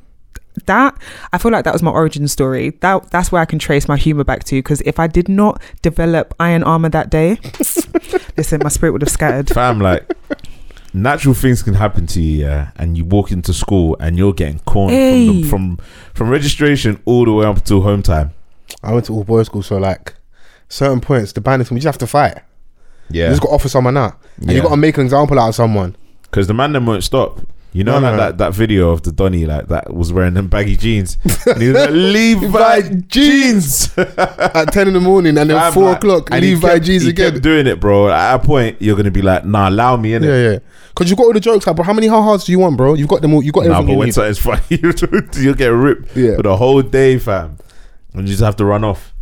That I feel like that was my origin story. That that's where I can trace my humor back to. Because if I did not develop iron armor that day, listen, my spirit would have scattered. fam. Like natural things can happen to you, yeah. And you walk into school and you're getting corned from, the, from from registration all the way up to home time. I went to all boys school, so like certain points, the band is we just have to fight. You Yeah, just got to offer someone out, and you got to make an example out of someone. because the man then won't stop. You know, No, like no. that that video of the Donny like that was wearing them baggy jeans. and he was like, Levi jeans. At ten in the morning, and then four like- o'clock, and Levi kept- he again. doing it, bro. At a point, you're gonna be like, "Nah, allow me in it." Yeah, yeah. Because you got all the jokes out, bro. How many how hards do you want, bro? You've got them all. You've got Nah, everything but when something's funny, you'll get ripped Yeah. for the whole day, fam. And you just have to run off.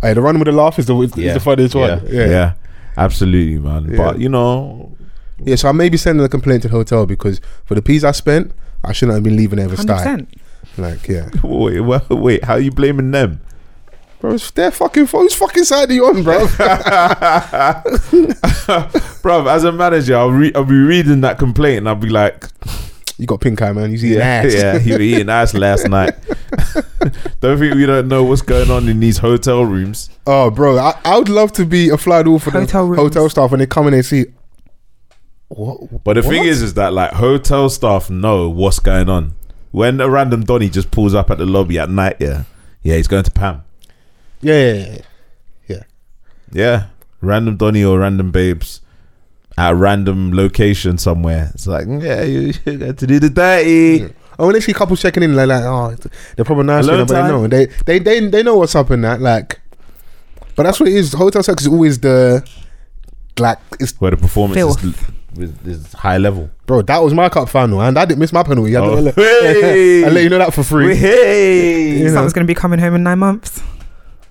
Hey, the run with the laugh is the, is Yeah. the funniest yeah. one. Yeah. yeah, absolutely, man. But you know, Yeah, so I may be sending a complaint to the hotel because for the peas I spent, I shouldn't have been leaving ever with Hundred style. percent. Like, yeah. Wait, well, wait, how are you blaming them? Bro, it's their fucking phone. Whose fucking side are you on, bro? Bro, as a manager, I'll, re- I'll be reading that complaint and I'll be like, you got pink eye, man. You see yeah, ass. yeah, he was eating ass last night. don't think we don't know what's going on in these hotel rooms. Oh, bro, I, I would love to be a fly door for Hotel the rooms. hotel staff when they come in and see. What? But the thing is, is, is that like hotel staff know what's going on. When a random Donny just pulls up at the lobby at night, yeah, yeah, he's going to Pam. Yeah, yeah, yeah, yeah. Yeah, random Donny or random babes at a random location somewhere. It's like, yeah, you, you got to do the dirty. Oh, when they see couples checking in, like, like oh, they're probably nice, Alone with them, but they know they, they they they know what's up in that. Like, but that's what it is. Hotel sex is always the like it's Where the performance Filth. is, is, is high level. bro. That was my cup final, and I didn't miss my penalty. I, Oh, let, hey. I let you know that for free. Hey, You know. Someone's going to be coming home in nine months.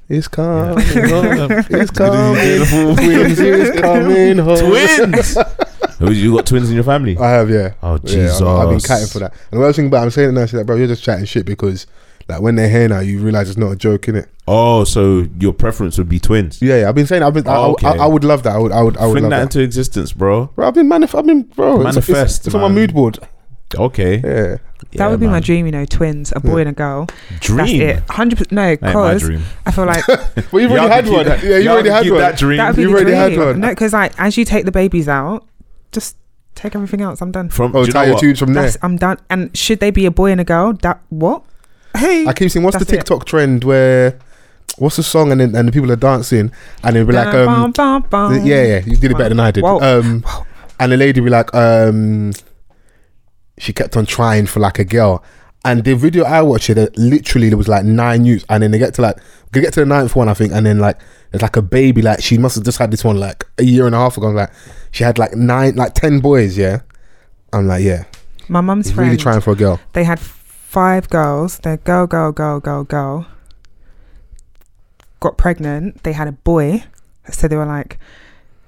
It's coming home. It's coming. Beautiful. Twins is coming home. twins. You got twins in your family? I have, yeah. Oh, Yeah, Jesus. I've, I've been catting for that. And the worst thing about it, I'm saying it now is that, bro, you're just chatting shit because, like, when they're here now, you realize it's not a joke, in it. Oh, so your preference would be twins? Yeah, yeah. I've been saying, I've been, I, Oh, okay. I, I would love that. I would, I would, I would Bring love that that. into existence, bro. bro, I've been manif- I've been, bro. it's- it's- Manifest, It's, on my mood board. Okay. Yeah. that would be my dream, you know, twins, a boy Yeah. and a girl. dream. That's it. Hundred percent. No, because. I feel like Well, you've Y'all already had one. that- yeah, you y'all already had one. that dream. that would be You've the already had one. No, because like as you take the babies out, just take everything else. I'm done. From Oh, do you tie your tubes from there. That's, I'm done. And should they be a boy and a girl? That what? Hey, I keep seeing what's the That's it. TikTok trend where what's the song and then and the people are dancing and they'll be like um Bum, bum, bum. yeah yeah you did it better than I did Whoa. um and the lady be like um she kept on trying for like a girl and the video I watched it literally there was like nine youths and then they get to like they get to the ninth one I think and then like it's like a baby like she must have just had this one like a year and a half ago I'm like she had like nine like ten boys yeah I'm like yeah My mum's friend. really trying for a girl They had five girls. They're girl, girl, girl, girl, girl. Got pregnant. They had a boy. So they were like,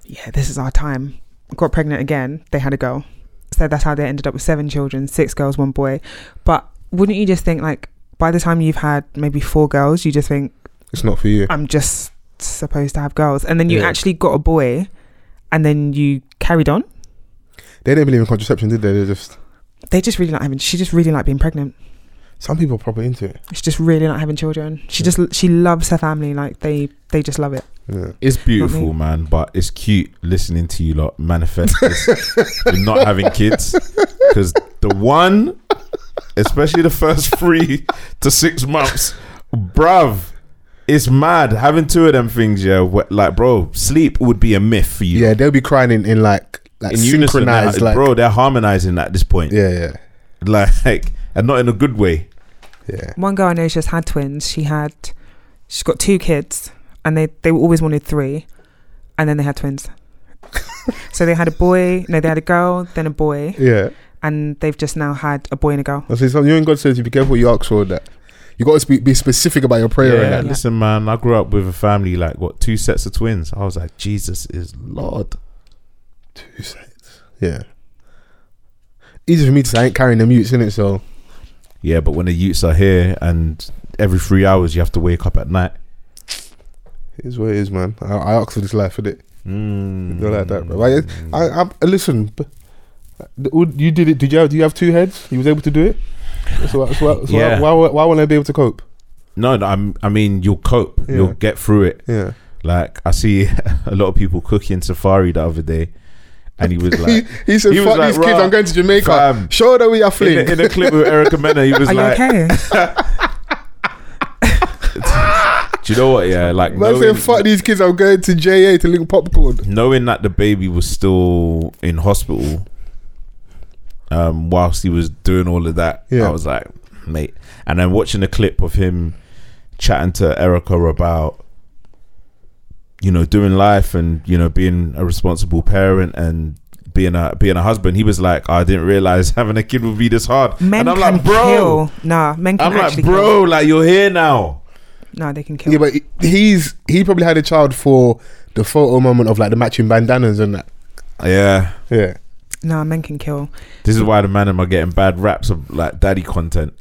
yeah, this is our time. Got pregnant again. They had a girl. So that's how they ended up with seven children, six girls, one boy. But wouldn't you just think, like, by the time you've had maybe four girls, you just think, it's not for you I'm just supposed to have girls. And then you Yeah. actually got a boy and then you carried on. they didn't believe in contraception did they they just They just really like having, she just really like being pregnant. Some people are proper into it She just really not having children. She just she loves her family. Like they they just love it. yeah. It's beautiful, man, but it's cute listening to you lot manifest this with not having kids. Because the one, especially the first three to six months, bruv, it's mad. Having two of them things, yeah, wh- like, bro, sleep would be a myth for you. Yeah, they'll be crying in, in like like In unison, synchronized, they're- like bro, they're harmonizing at this point. yeah, yeah, Like, and not in a good way. Yeah. One girl I know just had twins. She had she's got two kids, and they they always wanted three, and then they had twins. so they had a boy. No, they had a girl, then a boy, Yeah, and they've just now had a boy and a girl. I say something. You and God says you be careful what you ask for. That you got to be, be specific about your prayer. Yeah, and that. listen, man, I grew up with a family like what two sets of twins. I was like, Jesus is Lord. Two sets. Yeah. Easy for me to say. I ain't carrying the mutes in it, so Yeah, but when the youths are here and every three hours you have to wake up at night. it is what it is, man. I, I asked for this life, innit? Mm. Don't like that, bro. Like, I, I, I listen. You did it. Did you have? Do you have two heads? You was able to do it. So, so, so Yeah. why, why, why won't I be able to cope? No, no, I'm, I mean, you'll cope. Yeah. You'll get through it. Yeah. Like, I see a lot of people cooking Safaree the other day. And he was like, he said, he was "Fuck like, these kids! I'm going to Jamaica. fam." Show them we are in fling." in a clip with Erica Mena, he was Are like, you okay? do you know what? Yeah, like, Man knowing, saying, "Fuck these kids! I'm going to JA to link Popcaan." knowing that the baby was still in hospital um, whilst he was doing all of that, Yeah. I was like, mate. And then watching a clip of him chatting to Erica about, you know, doing life and you know being a responsible parent and being a being a husband. He was like, I didn't realize having a kid would be this hard. Men and I'm can like, bro. kill. Nah, men can kill. I'm like, actually bro, like you're here now. kill. No, they can kill. Yeah, but he's he probably had a child for the photo moment of like the matching bandanas and that. Yeah, Yeah, No, men can kill. This is why the man am are getting bad raps of like daddy content.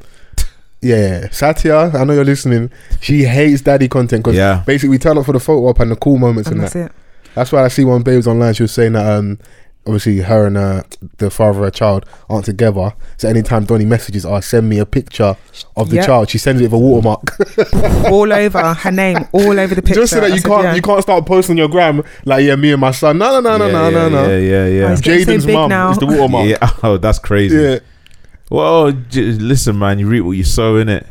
Yeah, Satya, I know you're listening. She hates daddy content because Yeah. basically we turn up for the photo op and the cool moments And and, that's that. it. That's why I see one babes online. She was saying that um, obviously her and uh, the father of her child aren't together. So anytime Donny messages her, send me a picture of the Yep. child. She sends it with a watermark, all over her name, all over the picture. just so that you said, can't yeah. you can't start posting your gram like yeah me and my son. No no no no yeah, no yeah, no no. Yeah, yeah, Oh, yeah. he's getting so Jaden's mum now. is the watermark. Yeah. Oh, that's crazy. Yeah. Well, j- listen, man. You reap what you sow in it.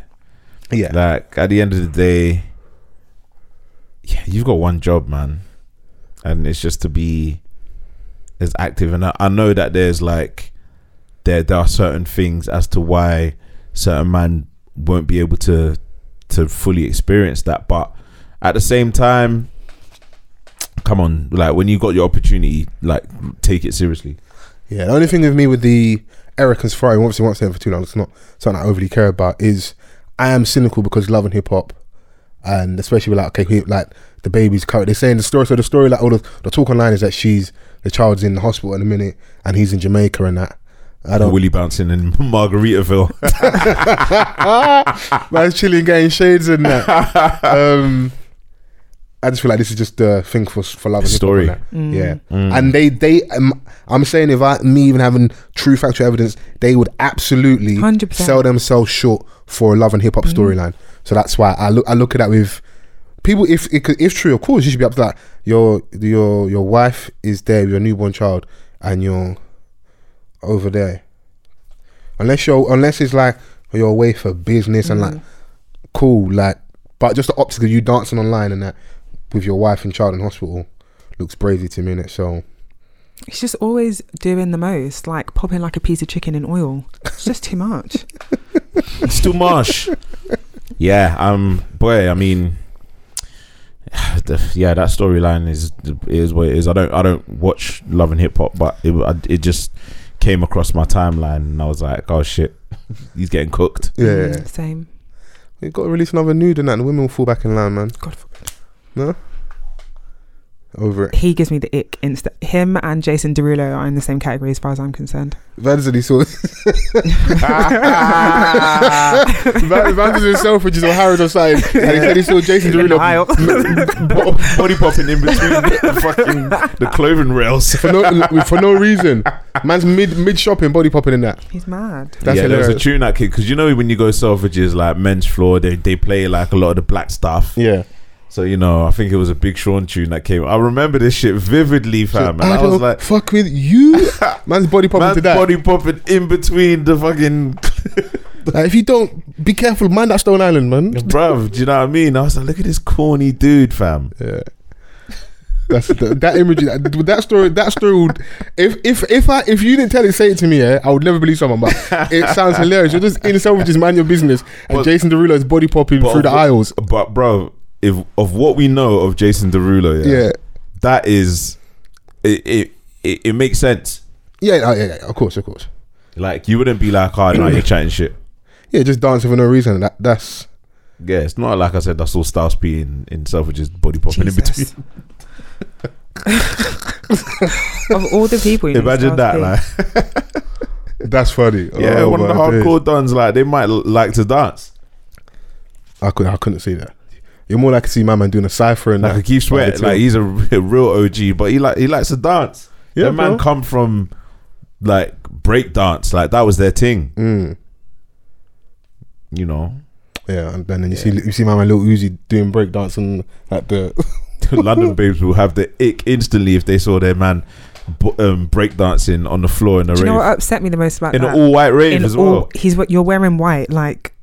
Yeah. Like at the end of the day, yeah, you've got one job, man, and it's just to be as active. And I, I know that there's like there there are certain things as to why certain man won't be able to to fully experience that, but at the same time, come on, like when you got your opportunity, like take it seriously. Yeah, the only thing with me with the Eric and Safaree, obviously won't say it for too long, it's not something I overly care about, is I am cynical because love and hip hop, and especially with like, okay, like the baby's current, they're saying the story, so the story, like all the, the talk online is that she's, the child's in the hospital in a minute, and he's in Jamaica and that. I don't, Willie bouncing in Margaritaville. man's chilling, getting shades in that. Um, I just feel like this is just the thing for for love and hip hop Story. and that. Yeah, Mm. and they they um, I'm saying if I me even having true factual evidence, they would absolutely 100%. sell themselves short for a love and hip hop storyline. So that's why I look I look at that with people. If it if true, of course, you should be up to that. Your your your wife is there with your newborn child, and you're over there. Unless you're unless it's like you're away for business and like cool, like but just the optics of you dancing online and that with your wife and child in hospital looks brazy to me, innit? So He's just always doing the most, like popping like a piece of chicken in oil. It's just too much. It's too much. yeah, um, boy. I mean, the, yeah, that storyline is is what it is. I don't I don't watch Love and Hip Hop, but it I, it just came across my timeline, and I was like, oh shit, he's getting cooked. yeah, Mm, same. we got to release another nude and that, and the women will fall back in line, man. God forbid. Over it. He gives me the ick instant. Him and Jason Derulo are in the same category as far as I'm concerned. Vanity saw. Van Van's in Selfridges or Harrods or something, and he said he saw Jason the Derulo aisle. Bo- Body popping in between the fucking the clothing rails. for no for no reason. Man's mid mid shopping, body popping in that. He's mad. That's yeah, there was a tune that kid because you know when you go Selfridges like men's floor, they they play like a lot of the black stuff. Yeah. So you know, I think it was a Big Sean tune that came. I remember this shit vividly, fam. and I, was like, fuck with you. Man's body popping man, to that. body popping in between the fucking, Like, if you don't be careful, man, that's Stone Island, man. bruv. Do you know what I mean? I was like, look at this corny dude, fam. Yeah. That's the, that imagery. That, that story. That story would. If if if I if you didn't tell it, say it to me. Yeah, I would never believe someone. But it sounds hilarious. You're just in just mind your business, and But- Jason Derulo is body popping But through the aisles. But bro, if of what we know of Jason Derulo, yeah, Yeah. that is, it, it it it makes sense. Yeah, oh, yeah, yeah, of course, of course. Like you wouldn't be like, oh no, you're chatting shit. Yeah, just dancing for no reason. That that's Yeah, it's not like I said. I saw Styles P in in Selfridges body popping in between. Of all the people, you Imagine that, P. like. that's funny. Yeah, Oh, one of the hardcore dons, like they might l- like to dance. I could I couldn't see that. You're more likely to see my man doing a cipher and Like that. I keep sweating, like too. he's a real OG, but he like he likes to dance. Yeah, Yeah, man, bro. come from like break dance, like that was their thing. Mm. You know, Yeah, and then you see you see my man Lil Uzi doing breakdance and like the London babes will have the ick instantly if they saw their man b- um, break dancing on the floor in a Do you know what upset me the most about in that? an all white rave In as all- well. He's what you're wearing white. Like,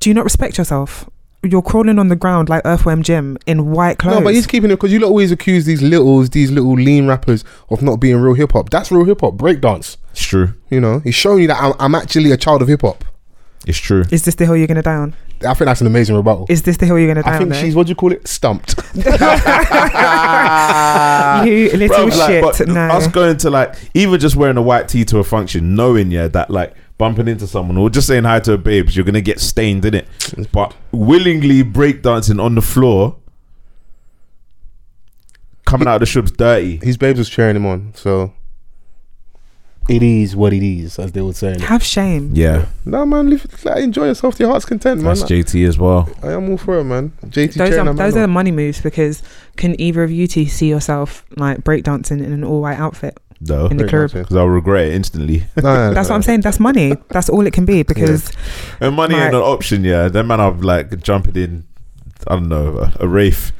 do you not respect yourself? You're crawling on the ground like Earthworm Jim in white clothes. no, but he's keeping it because you lot always accuse these littles, these little lean rappers of not being real hip hop. That's real hip hop, breakdance. It's true. You know, he's showing you that I'm, I'm actually a child of hip hop. It's true. Is this the hill you're gonna die on? I think that's an amazing rebuttal. Is this the hill you're gonna die I think on? she's what do you call it? Stumped. you little Bruv, like, shit. but no. Us going to like even just wearing a white tee to a function, knowing yeah that like bumping into someone or just saying hi to a babes, you're gonna get stained in it. But willingly breakdancing on the floor, coming out of the shubs dirty. His babes was cheering him on, so it is what it is, as they would say. Have shame. Yeah, No man, live, like, enjoy yourself to your heart's content, man. that's JT as well. I am all for it, man. JT Those Chain, are those out. are the money moves because can either of you two see yourself like breakdancing in an all white outfit No, in the Very club? nice, because I'll regret it instantly. No, no, no, That's what. I'm saying. That's money. That's all it can be because And money Right. ain't an option. Yeah, then man, I'm like jumping in. I don't know a, a rafe.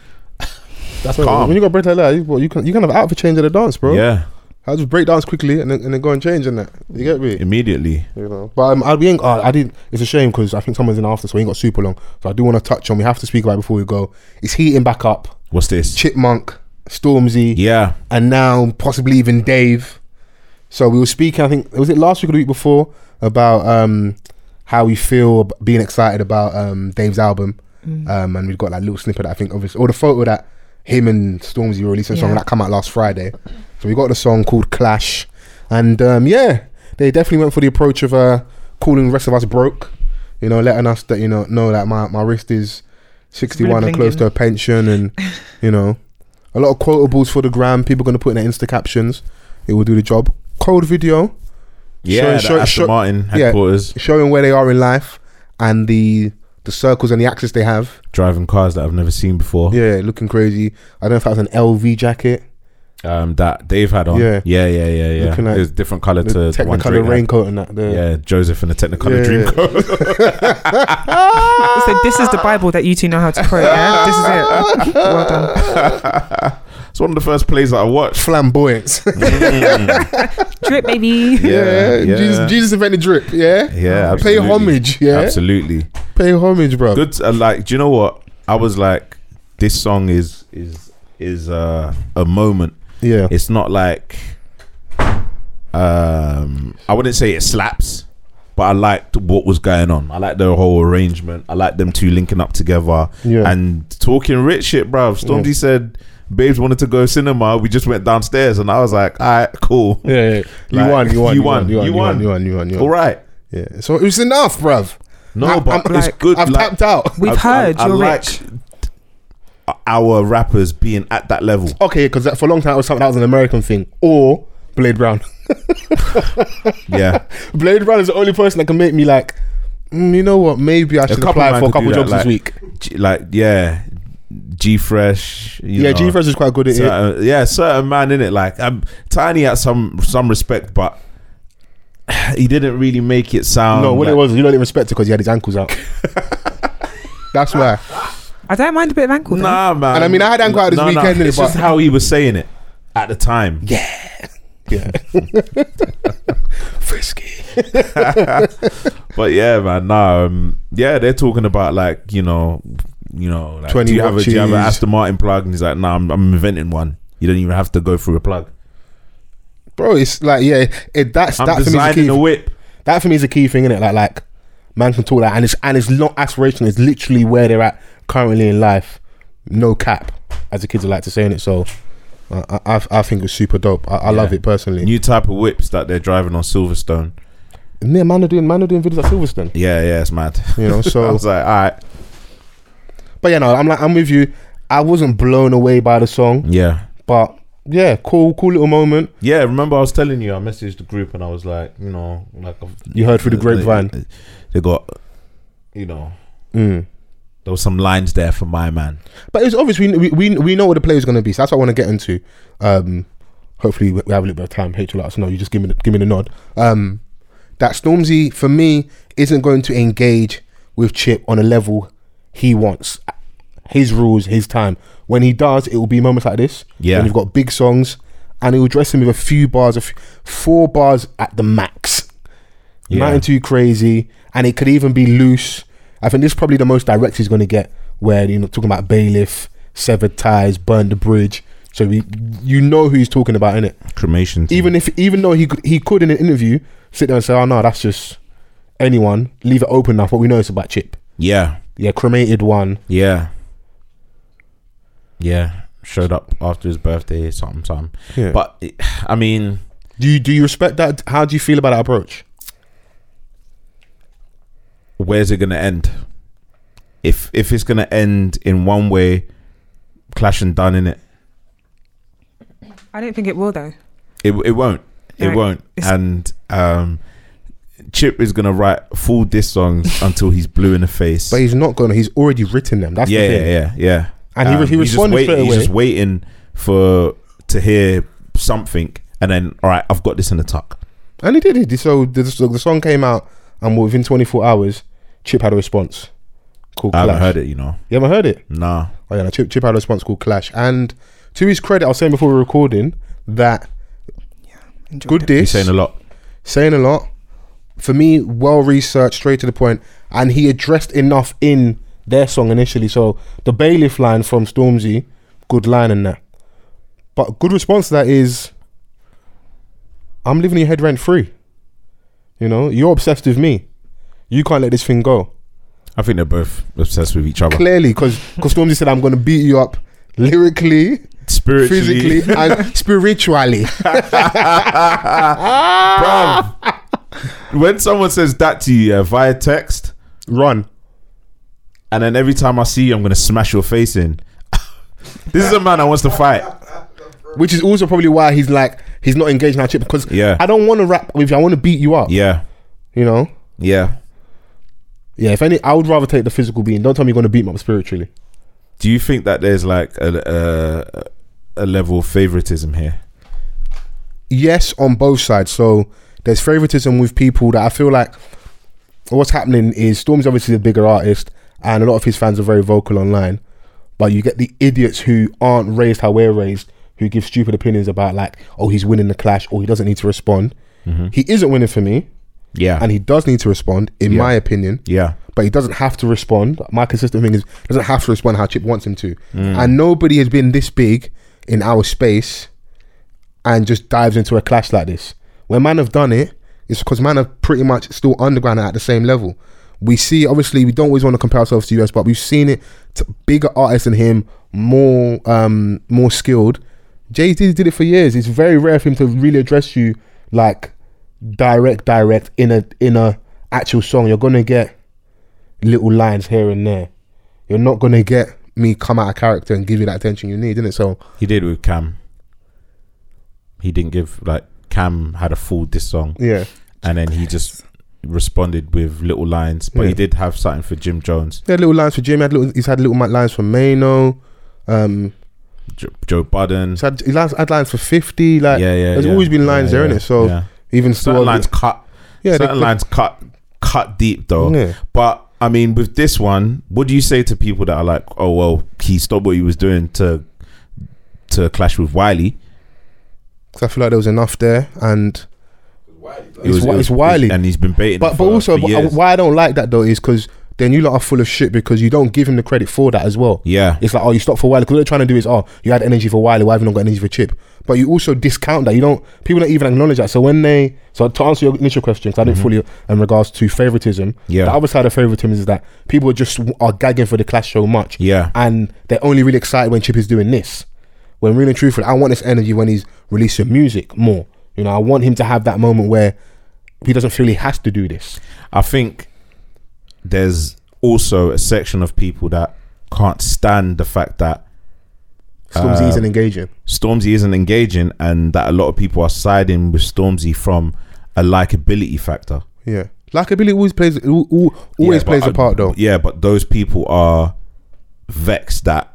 That's what, Calm. when you got break like that, you, well, you can you can have outfit change at the dance, bro. Yeah, I just break dance quickly and then, and then go and change in that. You get me? immediately. You know. But um, I'll be in, uh, I didn't. It's a shame because I think someone's in after, so we ain't got super long. So I do want to touch on. We have to speak about it before we go. It's heating back up. What's this? Chipmunk, Stormzy, Yeah, and now possibly even Dave. So we were speaking. I think was it last week or the week before about um, how we feel being excited about um, Dave's album, um, and we've got that little snippet. I think obviously, or the photo that him and Stormzy were releasing a song that come out last Friday. So we got the song called Clash, and um, yeah, they definitely went for the approach of uh, calling the rest of us broke. You know, letting us that you know know that my, my wrist is sixty one Really and close to a pension, and you know, a lot of quotables for the gram. People are going to put in their Insta captions. It will do the job. Cold video yeah. Show- the show- Aston show- Martin yeah. headquarters showing where they are in life and the the circles and the access they have. driving cars that I've never seen before. Yeah, looking crazy. I don't know if that was an LV jacket, Um, that Dave had on. Yeah. yeah, yeah, yeah, yeah. Looking like It's different color the to the one Technicolor Drake had. raincoat and that. The, Yeah, Joseph and the Technicolor Yeah, yeah. Dreamcoat. so this is the Bible that you two know how to quote. Yeah, this is it. Well done. it's one of the first plays that I watched. Flamboyance. Drip, baby. Yeah, yeah. Jesus, Jesus invented drip. Yeah. Yeah, Pay homage. Yeah. Absolutely. Pay homage, bro. Good. Uh, like, do you know what? I was like, this song is is is uh, a moment. Yeah. It's not like, um, I wouldn't say it slaps, but I liked what was going on. I liked the whole arrangement. I liked them two linking up together Yeah. and talking rich shit, bruv. Stormzy Yeah. said. Babes wanted to go cinema. We just went downstairs, and I was like, "All right, cool, yeah, yeah. You, Like, won, you won. you You won. You won. You won. You won. You won. You won. right." Yeah. So it was enough, bruv. No, I'm- but I'm- it's like, good. I've like- tapped out. We've I- heard I- I you're like rich. Our rappers being at that level. Okay, because for a long time it was something that was an American thing. Or Blade Brown. Yeah, Blade Brown is the only person that can make me like, mm, you know what? Maybe I should apply for a couple that, jobs like- this week. G- like yeah, G Fresh. Yeah, G Fresh is quite good at it. Yeah, certain man in it. Like I'm tiny at some some respect, but he didn't really make it sound. no, what like, it was, you don't even respect it because he had his ankles out. That's why. I don't mind a bit of ankle. though. Nah, man. And I mean, I had Anko out this weekend, innit, It's just how he was saying it at the time. Yeah. Frisky. But yeah, man. Nah, um, yeah, they're talking about like you know, you know, like, 20 do you have a do you have an watches. Aston Martin plug? And he's like, nah, I'm, I'm inventing one. You don't even have to go through a plug. Bro, it's like, yeah, it, that's, I'm that for me is a designing key. a whip. That for me is a key thing, innit? Like, like, man can talk that, and it's and it's not aspirational. It's literally where they're at currently in life. No cap, as the kids would like to say in it. So, I, I I think it's super dope. I, I love it personally. New type of whips that they're driving on Silverstone. yeah, man are doing man are doing videos at Silverstone. Yeah, yeah, it's mad. You know, so I was like, all right, but yeah, no, I'm like I'm with you. I wasn't blown away by the song, yeah, but yeah, cool, cool little moment. yeah. Remember, I was telling you, I messaged the group and I was like, you know, like I've- You heard through the grapevine. They, they got, you know, Mm. There was some lines there for my man. But it's obvious we we we, we know what the play is going to be. So that's what I want to get into. Um, hopefully we have a little bit of time. H will let us know. You just give me the, give me the nod. Um, that Stormzy for me isn't going to engage with Chip on a level he wants. His rules, his time. When he does, it will be moments like this. Yeah. When you've got big songs, and he will dress him with a few bars, a f- four bars at the max. Yeah. Nothing too crazy, and it could even be loose. I think this is probably the most direct he's going to get, where you know talking about bailiff, severed ties, burned the bridge. So we, you know who he's talking about in it. Cremation. Even if, even though he could, he could in an interview sit there and say, "Oh no, that's just anyone." Leave it open enough. What we know is about Chip. yeah, Yeah, cremated one. yeah, yeah. Showed up after his birthday, something, something. Yeah. But it, I mean, do you do you respect that? How do you feel about that approach? Where's it gonna end? If if it's gonna end in one way, clash and done in it, I don't think it will though. it it won't. It won't. And um, Chip is gonna write full diss songs until he's blue in the face. But he's not gonna. He's already written them. That's yeah, the yeah, thing. yeah, yeah. Yeah. And he re- he he's just responded wait- He's away. just waiting for to hear something, and then all right, I've got this in the tuck. And he did it. So the, the, the song came out, and within 24 hours, Chip had a response called I Clash. haven't heard it, you know. You haven't heard it? Nah. Oh yeah, no, Chip, Chip had a response called Clash. And to his credit, I was saying before we were recording that Enjoyed good it. diss, He's saying a lot. saying a lot. For me, well researched, straight to the point, and he addressed enough in their song initially. So the bailiff line from Stormzy, good line in that. But a good response to that is, I'm living in your head rent free. You know, you're obsessed with me. You can't let this thing go. I think they're both obsessed with each other. Clearly, because Stormzy said, I'm going to beat you up lyrically, Spiritually, physically, and spiritually. Bruv, when someone says that to you yeah, via text, Run. and then every time I see you, I'm gonna smash your face in. this is a man that wants to fight. Which is also probably why he's like, he's not engaged now, Chip, because Yeah. I don't want to rap with you. I want to beat you up. Yeah, You know? yeah. Yeah, if any, I would rather take the physical beating. Don't tell me you're going to beat me up spiritually. Do you think that there's like a a, a level of favoritism here? Yes, on both sides. So there's favoritism with people that I feel like what's happening is Storm's obviously the bigger artist, and a lot of his fans are very vocal online. But you get the idiots who aren't raised how we're raised, who give stupid opinions about like, oh, he's winning the clash, or he doesn't need to respond. Mm-hmm. He isn't winning for me, Yeah, and he does need to respond, in Yeah. my opinion. yeah, but he doesn't have to respond. My consistent thing is he doesn't have to respond how Chip wants him to. And nobody has been this big in our space and just dives into a clash like this. When man have done it, it's because man have pretty much still underground at the same level. We see obviously we don't always want to compare ourselves to US, but we've seen it to bigger artists than him, more um more skilled. Jay Z did it for years. It's very rare for him to really address you like direct, direct in a in a actual song. You're gonna get little lines here and there. You're not gonna get me come out of character and give you that attention you need, in it. So he did with Cam. He didn't give like Cam had a full diss song, yeah, and then he just responded with little lines. But Yeah. he did have something for Jim Jones, Yeah, little lines for Jim. He had little, he's had little lines for Mano. Um, Jo- Joe Budden. he's had, he lines, had lines for Fifty. Like, yeah, yeah. there's yeah. always been lines Yeah, there, yeah, innit? So. Even certain still, lines cut. yeah, certain lines cut cut deep though. Yeah. But I mean, with this one, what do you say to people that are like, "Oh well, he stopped what he was doing to to clash with Wiley"? Because I feel like there was enough there, and It It's Wi- it's Wiley. and he's been baiting. but for- also but years. why I don't like that though is because then you lot are full of shit because you don't give him the credit for that as well. yeah, It's like, oh, you stopped for Wiley. Because what they're trying to do is, oh, you had energy for Wiley. Why have you not got energy for Chip? But you also discount that. You don't. People don't even acknowledge that. So when they, so to answer your initial question, because I didn't fully in regards to favoritism. Mm-hmm. Yeah. The other side of favoritism is that people just are gagging for the clash so much. yeah, And they're only really excited when Chip is doing this. When really and truthfully, I want this energy when he's releasing music more. You know, I want him to have that moment where he doesn't feel he has to do this. I think there's also a section of people that can't stand the fact that Stormzy Uh, isn't engaging. Stormzy isn't engaging, and that a lot of people are siding with Stormzy from a likability factor. Yeah. Likability always plays al- al- always Yeah, plays but a part though. Yeah, but those people are vexed that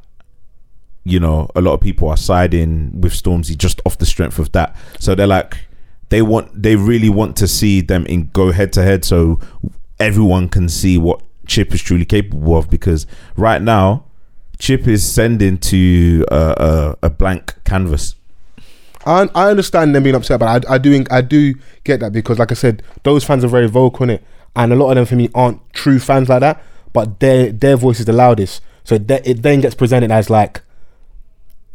you know a lot of people are siding with Stormzy just off the strength of that. So they're like, they want, they really want to see them in go head to head, so everyone can see what Chip is truly capable of. Because right now, Chip is sending to a, a, a blank canvas. I, I understand them being upset, but I, I do I do get that because, like I said, those fans are very vocal in it, and a lot of them for me aren't true fans like that. But their their voice is the loudest, so that it then gets presented as like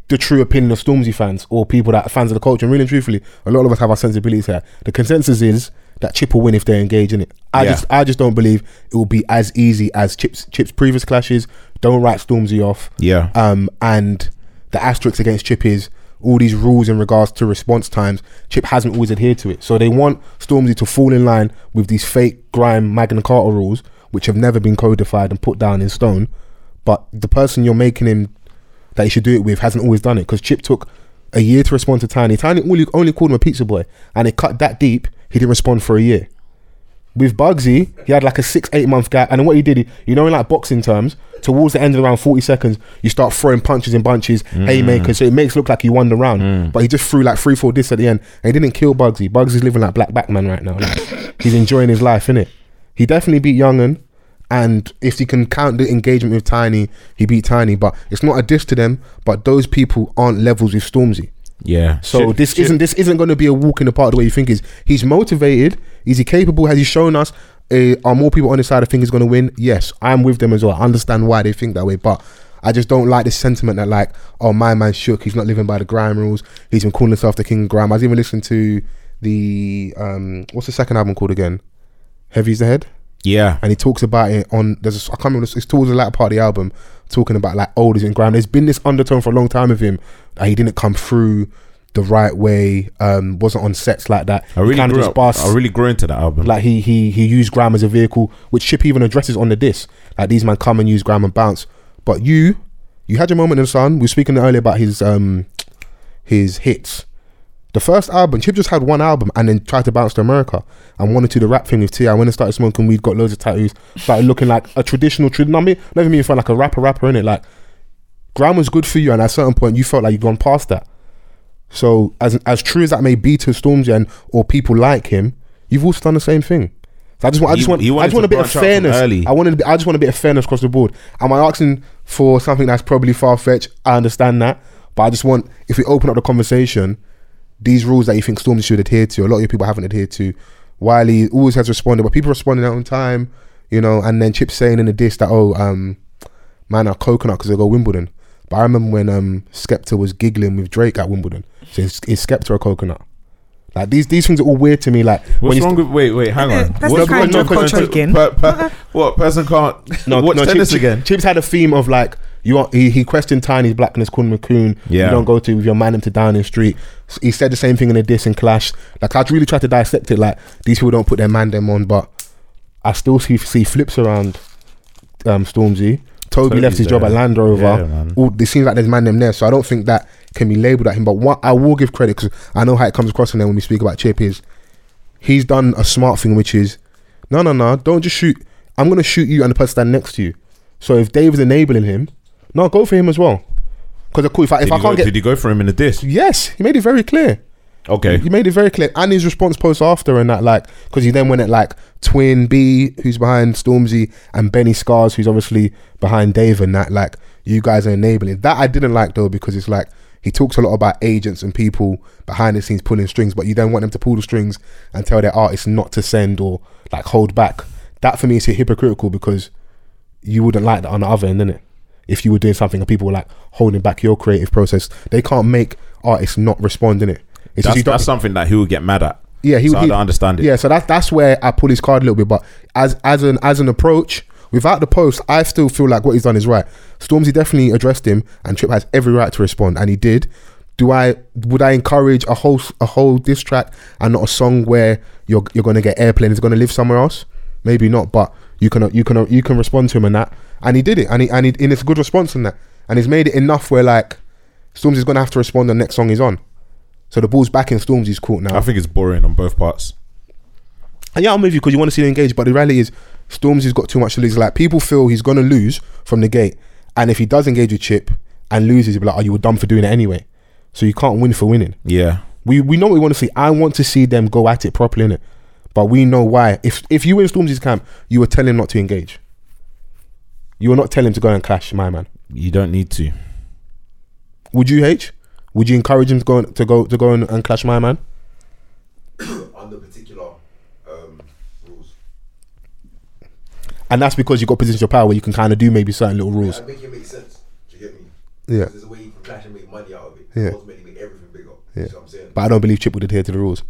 the true opinion of Stormzy fans or people that are fans of the culture. And really truthfully, a lot of us have our sensibilities here. The consensus is that Chip will win if they engage in it. I Yeah. just I just don't believe it will be as easy as Chip's Chip's previous clashes. Don't write Stormzy off. Yeah, Um, and the asterisk against Chip is all these rules in regards to response times. Chip hasn't always adhered to it. So they want Stormzy to fall in line with these fake grime Magna Carta rules, which have never been codified and put down in stone. But the person you're making him that he should do it with hasn't always done it because Chip took a year to respond to Tinie. Tinie only only called him a pizza boy, and it cut that deep. He didn't respond for a year. With Bugzy, he had like a six eight month gap, and then what he did, he- you know, in like boxing terms, towards the end of around forty seconds, you start throwing punches in bunches, mm. haymakers, so it makes it look like he won the round. Mm. But he just threw like three four discs at the end, and he didn't kill Bugzy. Bugzy's living like Black Batman right now. Like, he's enjoying his life, innit? He definitely beat Yungen. And if you can count the engagement with Tinie, he beat Tinie. But it's not a diss to them. But those people aren't levels with Stormzy. Yeah. So Chip- this Chip- isn't this isn't going to be a walk in the park the way you think is. He's motivated. Is he capable? Has he shown us? Uh, are more people on his side of think he's going to win? Yes, I'm with them as well. I understand why they think that way, but I just don't like this sentiment that like, oh my man shook. He's not living by the grime rules. He's been calling himself the king of grime. I was even listening to the um, what's the second album called again? Heavy's the head Yeah. and he talks about it on there's a, I can't remember it's towards the latter part of the album talking about like oldies and grime. There's been this undertone for a long time of him that he didn't come through the right way, um, wasn't on sets like that. I really grew up. bust. I really grew into that album. like he he he used gram as a vehicle, which Chip even addresses on the disc. Like these man come and use gram and bounce. But you, you had your moment in the sun. We were speaking earlier about his um his hits. The first album, Chip just had one album and then tried to bounce to America and wanted to do the rap thing with T. I went and started smoking weed, got loads of tattoos, started looking like a traditional, trad- I mean, not even mean felt like a rapper, rapper in it. Like, grime was good for you, and at a certain point, you felt like you'd gone past that. So, as as true as that may be to Stormzy and or people like him, you've also done the same thing. So I just want, I just want, I just want a bit of branch out from fairness. early. I wanted, a I just want a bit of fairness across the board. Am I asking for something that's probably far fetched? I understand that, but I just want, if we open up the conversation, these rules that you think Stormzy should adhere to, a lot of people haven't adhered to. Wiley always has responded, but people responding out on time, you know. And then Chip saying in the diss that, oh, um, man, are coconut because they go Wimbledon. But I remember when um Skepta was giggling with Drake at Wimbledon. So is, is Skepta a coconut? Like these these things are all weird to me. Like What's you wrong with? Wait, wait, hang on. that's What's the kind going of on? culture again. Per- per- what person can't no, watch no, tennis Chip- again? Chip's had a theme of like you are, he he questioned Tinie's blackness, Kun McCoon. Yeah. You don't go to with your man into Downing Street. S- He said the same thing in a diss and clash. Like I'd really try to dissect it. Like these people don't put their man them on, but I still see see flips around um Stormzy. Toby Toby's left his job at Land Rover. Yeah. All, it seems like there's man them there, so I don't think that can be labelled at him. But what I will give credit because I know how it comes across in there when we speak about Chip is he's done a smart thing, which is no, no, no, don't just shoot. I'm gonna shoot you and the person standing next to you. So if Dave's enabling him, no, go for him as well. Because if I, if Did, I can't get did he go for him in the disc? yes, he made it very clear. Okay. He made it very clear, and his response post after and that, like, because he then went at like Twin B, who's behind Stormzy, and Benny Scarrs, who's obviously behind Dave, and that, like, you guys are enabling. That I didn't like though, because it's like he talks a lot about agents and people behind the scenes pulling strings, but you then want them to pull the strings and tell their artists not to send or like hold back. That for me is hypocritical because you wouldn't like that on the other end, innit? If you were doing something and people were like holding back your creative process, they can't make artists not respond in it. It's That's, that's something that he would get mad at. yeah, he so he, I don't understand it. Yeah, so that's that's where I pull his card a little bit. But as as an as an approach, without the post, I still feel like what he's done is right. Stormzy definitely addressed him, and Chip has every right to respond, and he did. Do I would I encourage a whole a whole diss track and not a song where you're you're going to get it's going to live somewhere else? Maybe not, but you can you can you can respond to him and that, and he did it, and he and, he, and it's a good response in that, and he's made it enough where like Stormzy's going to have to respond the next song he's on. So the ball's back in Stormzy's court now. I think it's boring on both parts. And yeah, I'm with you because you want to see him engage, but the reality is Stormzy's got too much to lose. Like people feel he's gonna lose from the gate, and if he does engage with Chip and loses, he'll be like, "Oh, you were dumb for doing it anyway." So you can't win for winning. Yeah. We we know what we want to see. I want to see them go at it properly, innit? But we know why. If if you win Stormzy's camp, you were telling him not to engage. You were not telling him to go and clash, my man. You don't need to. Would you H? Would you encourage him to go to go to go and, and clash, my man? under particular um, rules. And that's because you got positions of power where you can kind of do maybe certain little rules. And make it make sense. Do you get me? Yeah. There's a way you can clash and make money out of it. Yeah. Ultimately, make everything bigger. Yeah. You see what I'm saying? But I don't believe Chip would adhere to the rules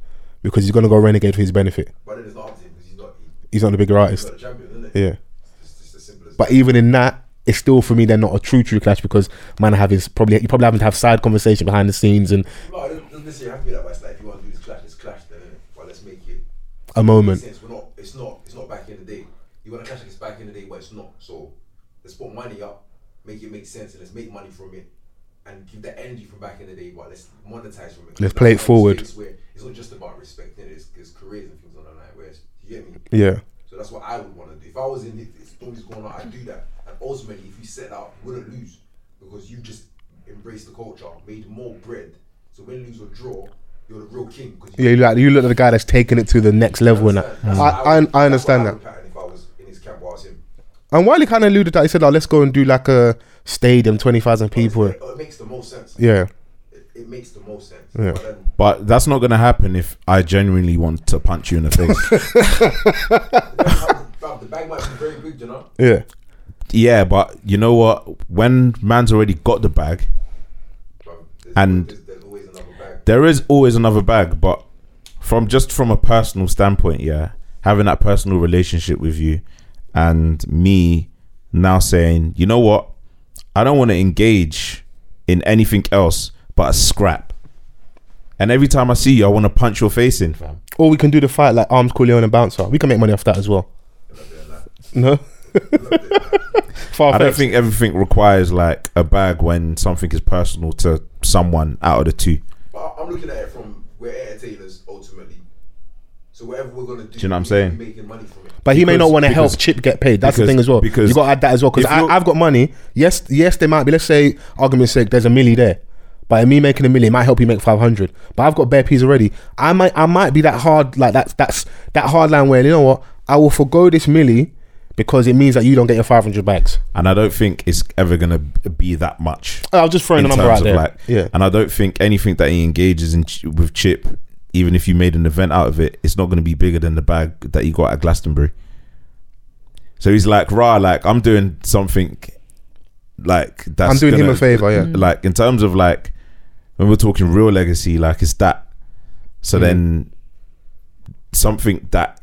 because he's gonna go renegade for his benefit. But then it's not up to him because he's not. He's not the bigger He's artist. not a champion, isn't it? Yeah. It's just as simple as But even in that, it's still for me they're not a true true clash because man having probably you probably having to have side conversation behind the scenes and No, it doesn't necessarily have to be that way. It's like if you want to do this clash, let's clash then? But let's make it a moment. sense. We're not. It's not. It's not back in the day. You want to clash like it's back in the day, but it's not. So let's put money up, make it make sense, and let's make money from it, and give that energy from back in the day, but let's monetize from it. Let's play it forward. It's it's not just about respect, it is it's careers and things on the line. Whereas you get me. Yeah. So that's what I would want to do. If I was in it, it's always going on, I'd do that. And ultimately, if you set out, you wouldn't mm-hmm. lose because you just embraced the culture, made more bread. So when you lose or draw, you're the real king. Because Yeah, you like you look at the guy that's taking it to the next level and that. That's I, I, I understand that's what I that. would pattern if I was in his camp, while I was him. And Wiley kind of alluded that he said, "Oh, let's go and do like a stadium, twenty thousand people." It, oh, it makes the most sense. Yeah, It, it makes the most sense. Yeah. But then, But that's not gonna happen if I genuinely want to punch you in the face. The bag might be very big, you know. yeah, yeah, but you know what? When man's already got the bag, there's, And- there's, there's always another bag. there is always another bag. But from just from a personal standpoint, yeah, having that personal relationship with you, and me now saying, you know what, I don't want to engage in anything else but a scrap. And every time I see you, I want to punch your face in, fam. or we can do the fight like arms, Corleone and bouncer. We can make money off that as well. No, far I don't think everything requires like a bag when something is personal to someone out of the two. But I- I'm looking at it from we're entertainers ultimately. So whatever we're gonna do, Do you know what I'm saying? Making money from it. But he may Because- not want to help Chip get paid. That's the because- thing as well. because you got to add that as well. Because if you're- I've got money. Yes, yes, there might be. Let's say, argument's sake, there's a milli there. But me making a milli might help you make five hundred. But I've got bare peas already. I might, I might be that hard, like that's that's that hard line where you know what, I will forego this milli because it means that you don't get your five hundred bags. And I don't think it's ever gonna be that much. I was just throwing a number out there. like, yeah, And I don't think anything that he engages in ch- with Chip, even if you made an event out of it, it's not going to be bigger than the bag that he got at Glastonbury. So he's like, rah, like I'm doing something like that's. I'm doing him gonna- a favor. Yeah, Like in terms of like when we're talking real legacy, like it's that. So Mm. then something that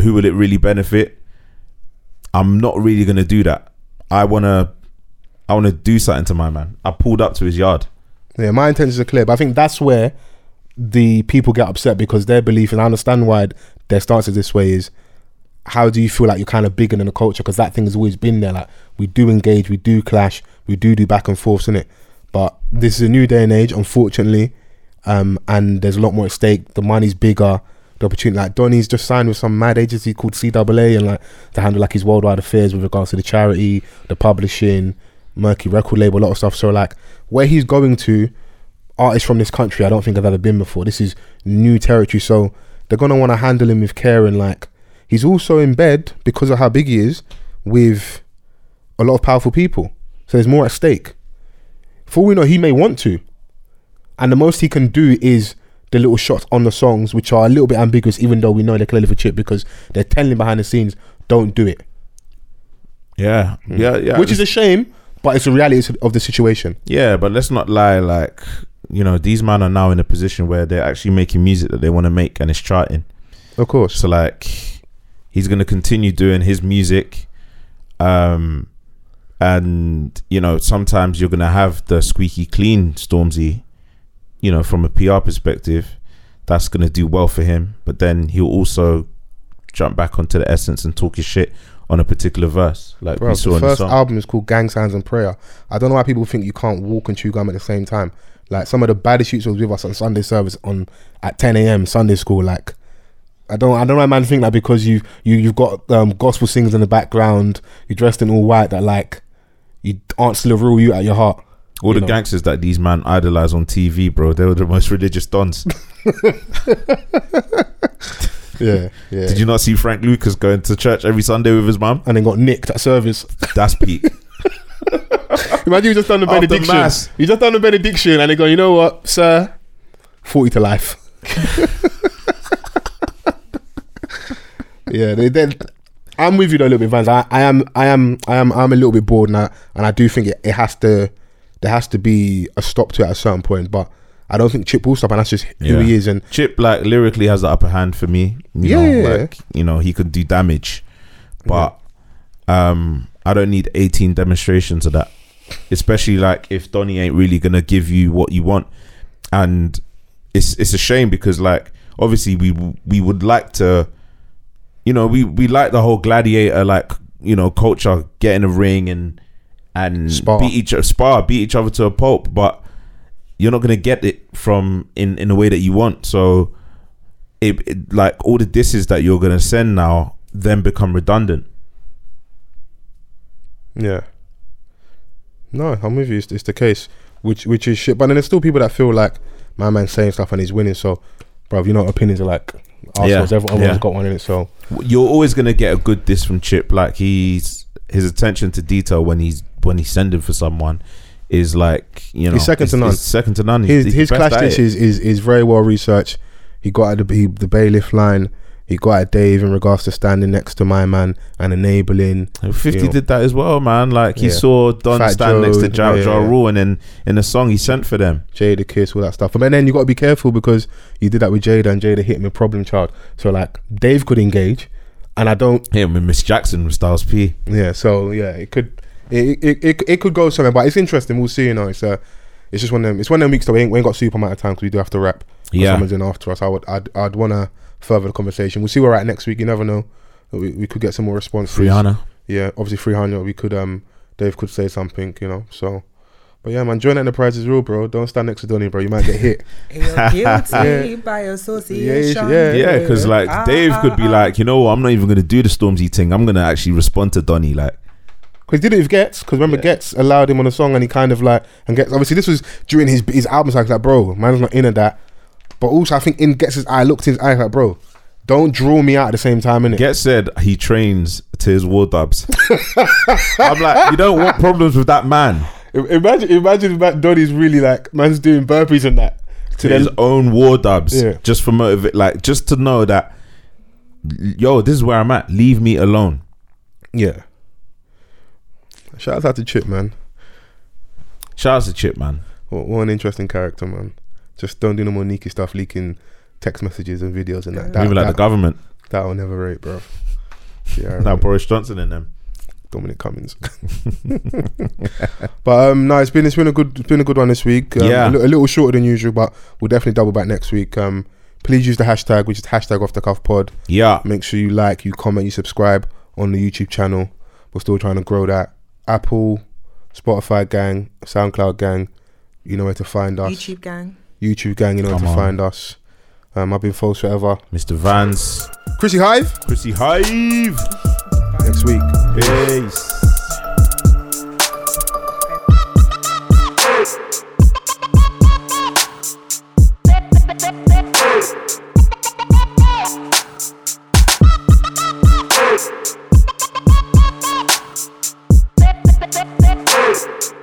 who will it really benefit? I'm not really gonna do that. I wanna I wanna do something to my man. I pulled up to his yard. Yeah, my intentions are clear, but I think that's where the people get upset because their belief, and I understand why their stance is this way, is how do you feel like you're kind of bigger than the culture? Because that thing has always been there. Like we do engage, we do clash, we do do back and forths in it. But this is a new day and age, unfortunately, um, and there's a lot more at stake. The money's bigger. The opportunity, like Donny's just signed with some mad agency called CAA, and like to handle like his worldwide affairs with regards to the charity, the publishing, Merky record label, a lot of stuff. So like where he's going to, artists from this country, I don't think I've ever been before. This is new territory, so they're gonna want to handle him with care and like he's also in bed because of how big he is with a lot of powerful people. So there's more at stake. For all we know, he may want to, and the most he can do is the little shots on the songs, which are a little bit ambiguous, even though we know they're clearly for Chip because they're telling behind the scenes, "Don't do it," Yeah, yeah, yeah. which is a shame, but it's a reality of the situation. yeah, but let's not lie. Like you know, these men are now in a position where they're actually making music that they want to make, and it's charting. Of course. So like, he's gonna continue doing his music, um, and you know sometimes you're gonna have the squeaky clean Stormzy, you know, from a PR perspective, that's gonna do well for him. But then he'll also jump back onto the essence and talk his shit on a particular verse, like Bro, we saw the in the first album is called Gang Signs and Prayer. I don't know why people think you can't walk and chew gum at the same time. Like some of the baddest shoots was with us on Sunday service on at 10 a.m. Sunday school. Like I don't I don't know why man think that because you you you've got um, gospel singers in the background, you're dressed in all white that like you aren't still a real you at your heart. All you the know. gangsters that these man idolize on TV, bro, they were the most religious dons. Yeah, yeah. Did you not see Frank Lucas going to church every Sunday with his mum? and then got nicked at service. That's peak. Imagine you just done the After benediction. mass. You just done the benediction and they go, you know what, sir? 40 to life. yeah, they then I'm with you though a little bit, Vans. I, I am I am I am I'm a little bit bored now and I do think it, it has to there has to be a stop to it at a certain point. But I don't think Chip will stop and that's just who Yeah. he is and Chip like lyrically has the upper hand for me. You know, Yeah. like you know, he could do damage. But um I don't need 18 demonstrations of that. Especially like if Donny ain't really gonna give you what you want. And it's it's a shame because like obviously we we would like to you know, we we like the whole gladiator like, you know, culture, get in a ring and and Spar. beat each spar, beat each other to a pulp, but you're not gonna get it from in in a way that you want. So, it, it like all the disses that you're gonna send now then become redundant. Yeah. No, I'm with you. It's, it's the case, which which is shit. But then there's still people that feel like my man's saying stuff and he's winning. So, bro, you know, opinions are like assholes. Yeah, Everyone, everyone's yeah. got one in it. So, You're always gonna get a good diss from Chip. Like he's his attention to detail when he's when he's sending for someone is like you know He's second to none. second to none. He's- his he's his clash dish is, is is very well researched. He got at the he, the bailiff line. He got at Dave in regards to standing next to my man and enabling. Fifty you know. did that as well, man. Like he Yeah. saw Don Fat stand next to Joe, Ja, yeah, ja. Rule, and then in the song he sent for them. Jadakiss, all that stuff. But then you got to be careful because you did that with Jada and Jada hit him with problem child. So like Dave could engage, and I don't. Him and Miss Jackson with Styles P. Yeah. So yeah, it could it it, it, it could go somewhere, but it's interesting. We'll see. You know, it's uh, it's just one of them. It's one of them weeks that we ain't, we ain't got super amount of time because we do have to wrap. Yeah. Someone's in after us. I would I'd I'd want to further the conversation. We'll see where we're at next week. You never know. We, we could get some more responses. Rihanna. Yeah, obviously free Hanya. We could um Dave could say something. You know. So. But yeah, man, joint enterprise is real, bro. Don't stand next to Donny, bro. You might get hit. You're guilty Yeah. by Yeah, association. yeah. Yeah, because like Ah, Dave ah, could be ah. like, you know, what, I'm not even gonna do the Stormzy thing. I'm gonna actually respond to Donny. Like, Because he did it with Ghetts. Because remember, Yeah. Ghetts allowed him on a song, and he kind of like and Ghetts. Obviously, this was during his his album cycle. Like, bro, man's not into that. But also, I think in Ghetts's eye, I looked in his eye like, bro, don't draw me out at the same time, innit? Get said he trains to his war dubs. I'm like, you don't want problems with that man. Imagine, imagine that Donny's really like man's doing burpees and that. To To his own war dubs, Yeah. just for motivate, like just to know that, yo, this is where I'm at. Leave me alone. yeah. Shout out to Chip, man. Shout out to Chip, man. What, what an interesting character, man. Just don't do no more Nikki stuff, leaking text messages and videos and that. That, Even like that, the government. that I'll never rate, bro. Yeah, Now. Boris Johnson in them. Dominic Cummings. but um, no, it's been it's been a good it's been a good one this week. Um, Yeah. a, little shorter than usual, but we'll definitely double back next week. Um, please use the hashtag, which is hashtag off the cuff pod. Yeah, Make sure you like, you comment, you subscribe on the YouTube channel. We're still trying to grow that. Apple, Spotify gang, SoundCloud gang. You know where to find us. YouTube gang. YouTube gang, you know Come where to on. find us. Um, I've been false forever. Mr. Vance, Chrissy Hive, Chrissy Hive. next week. Peace. Hey! Hey.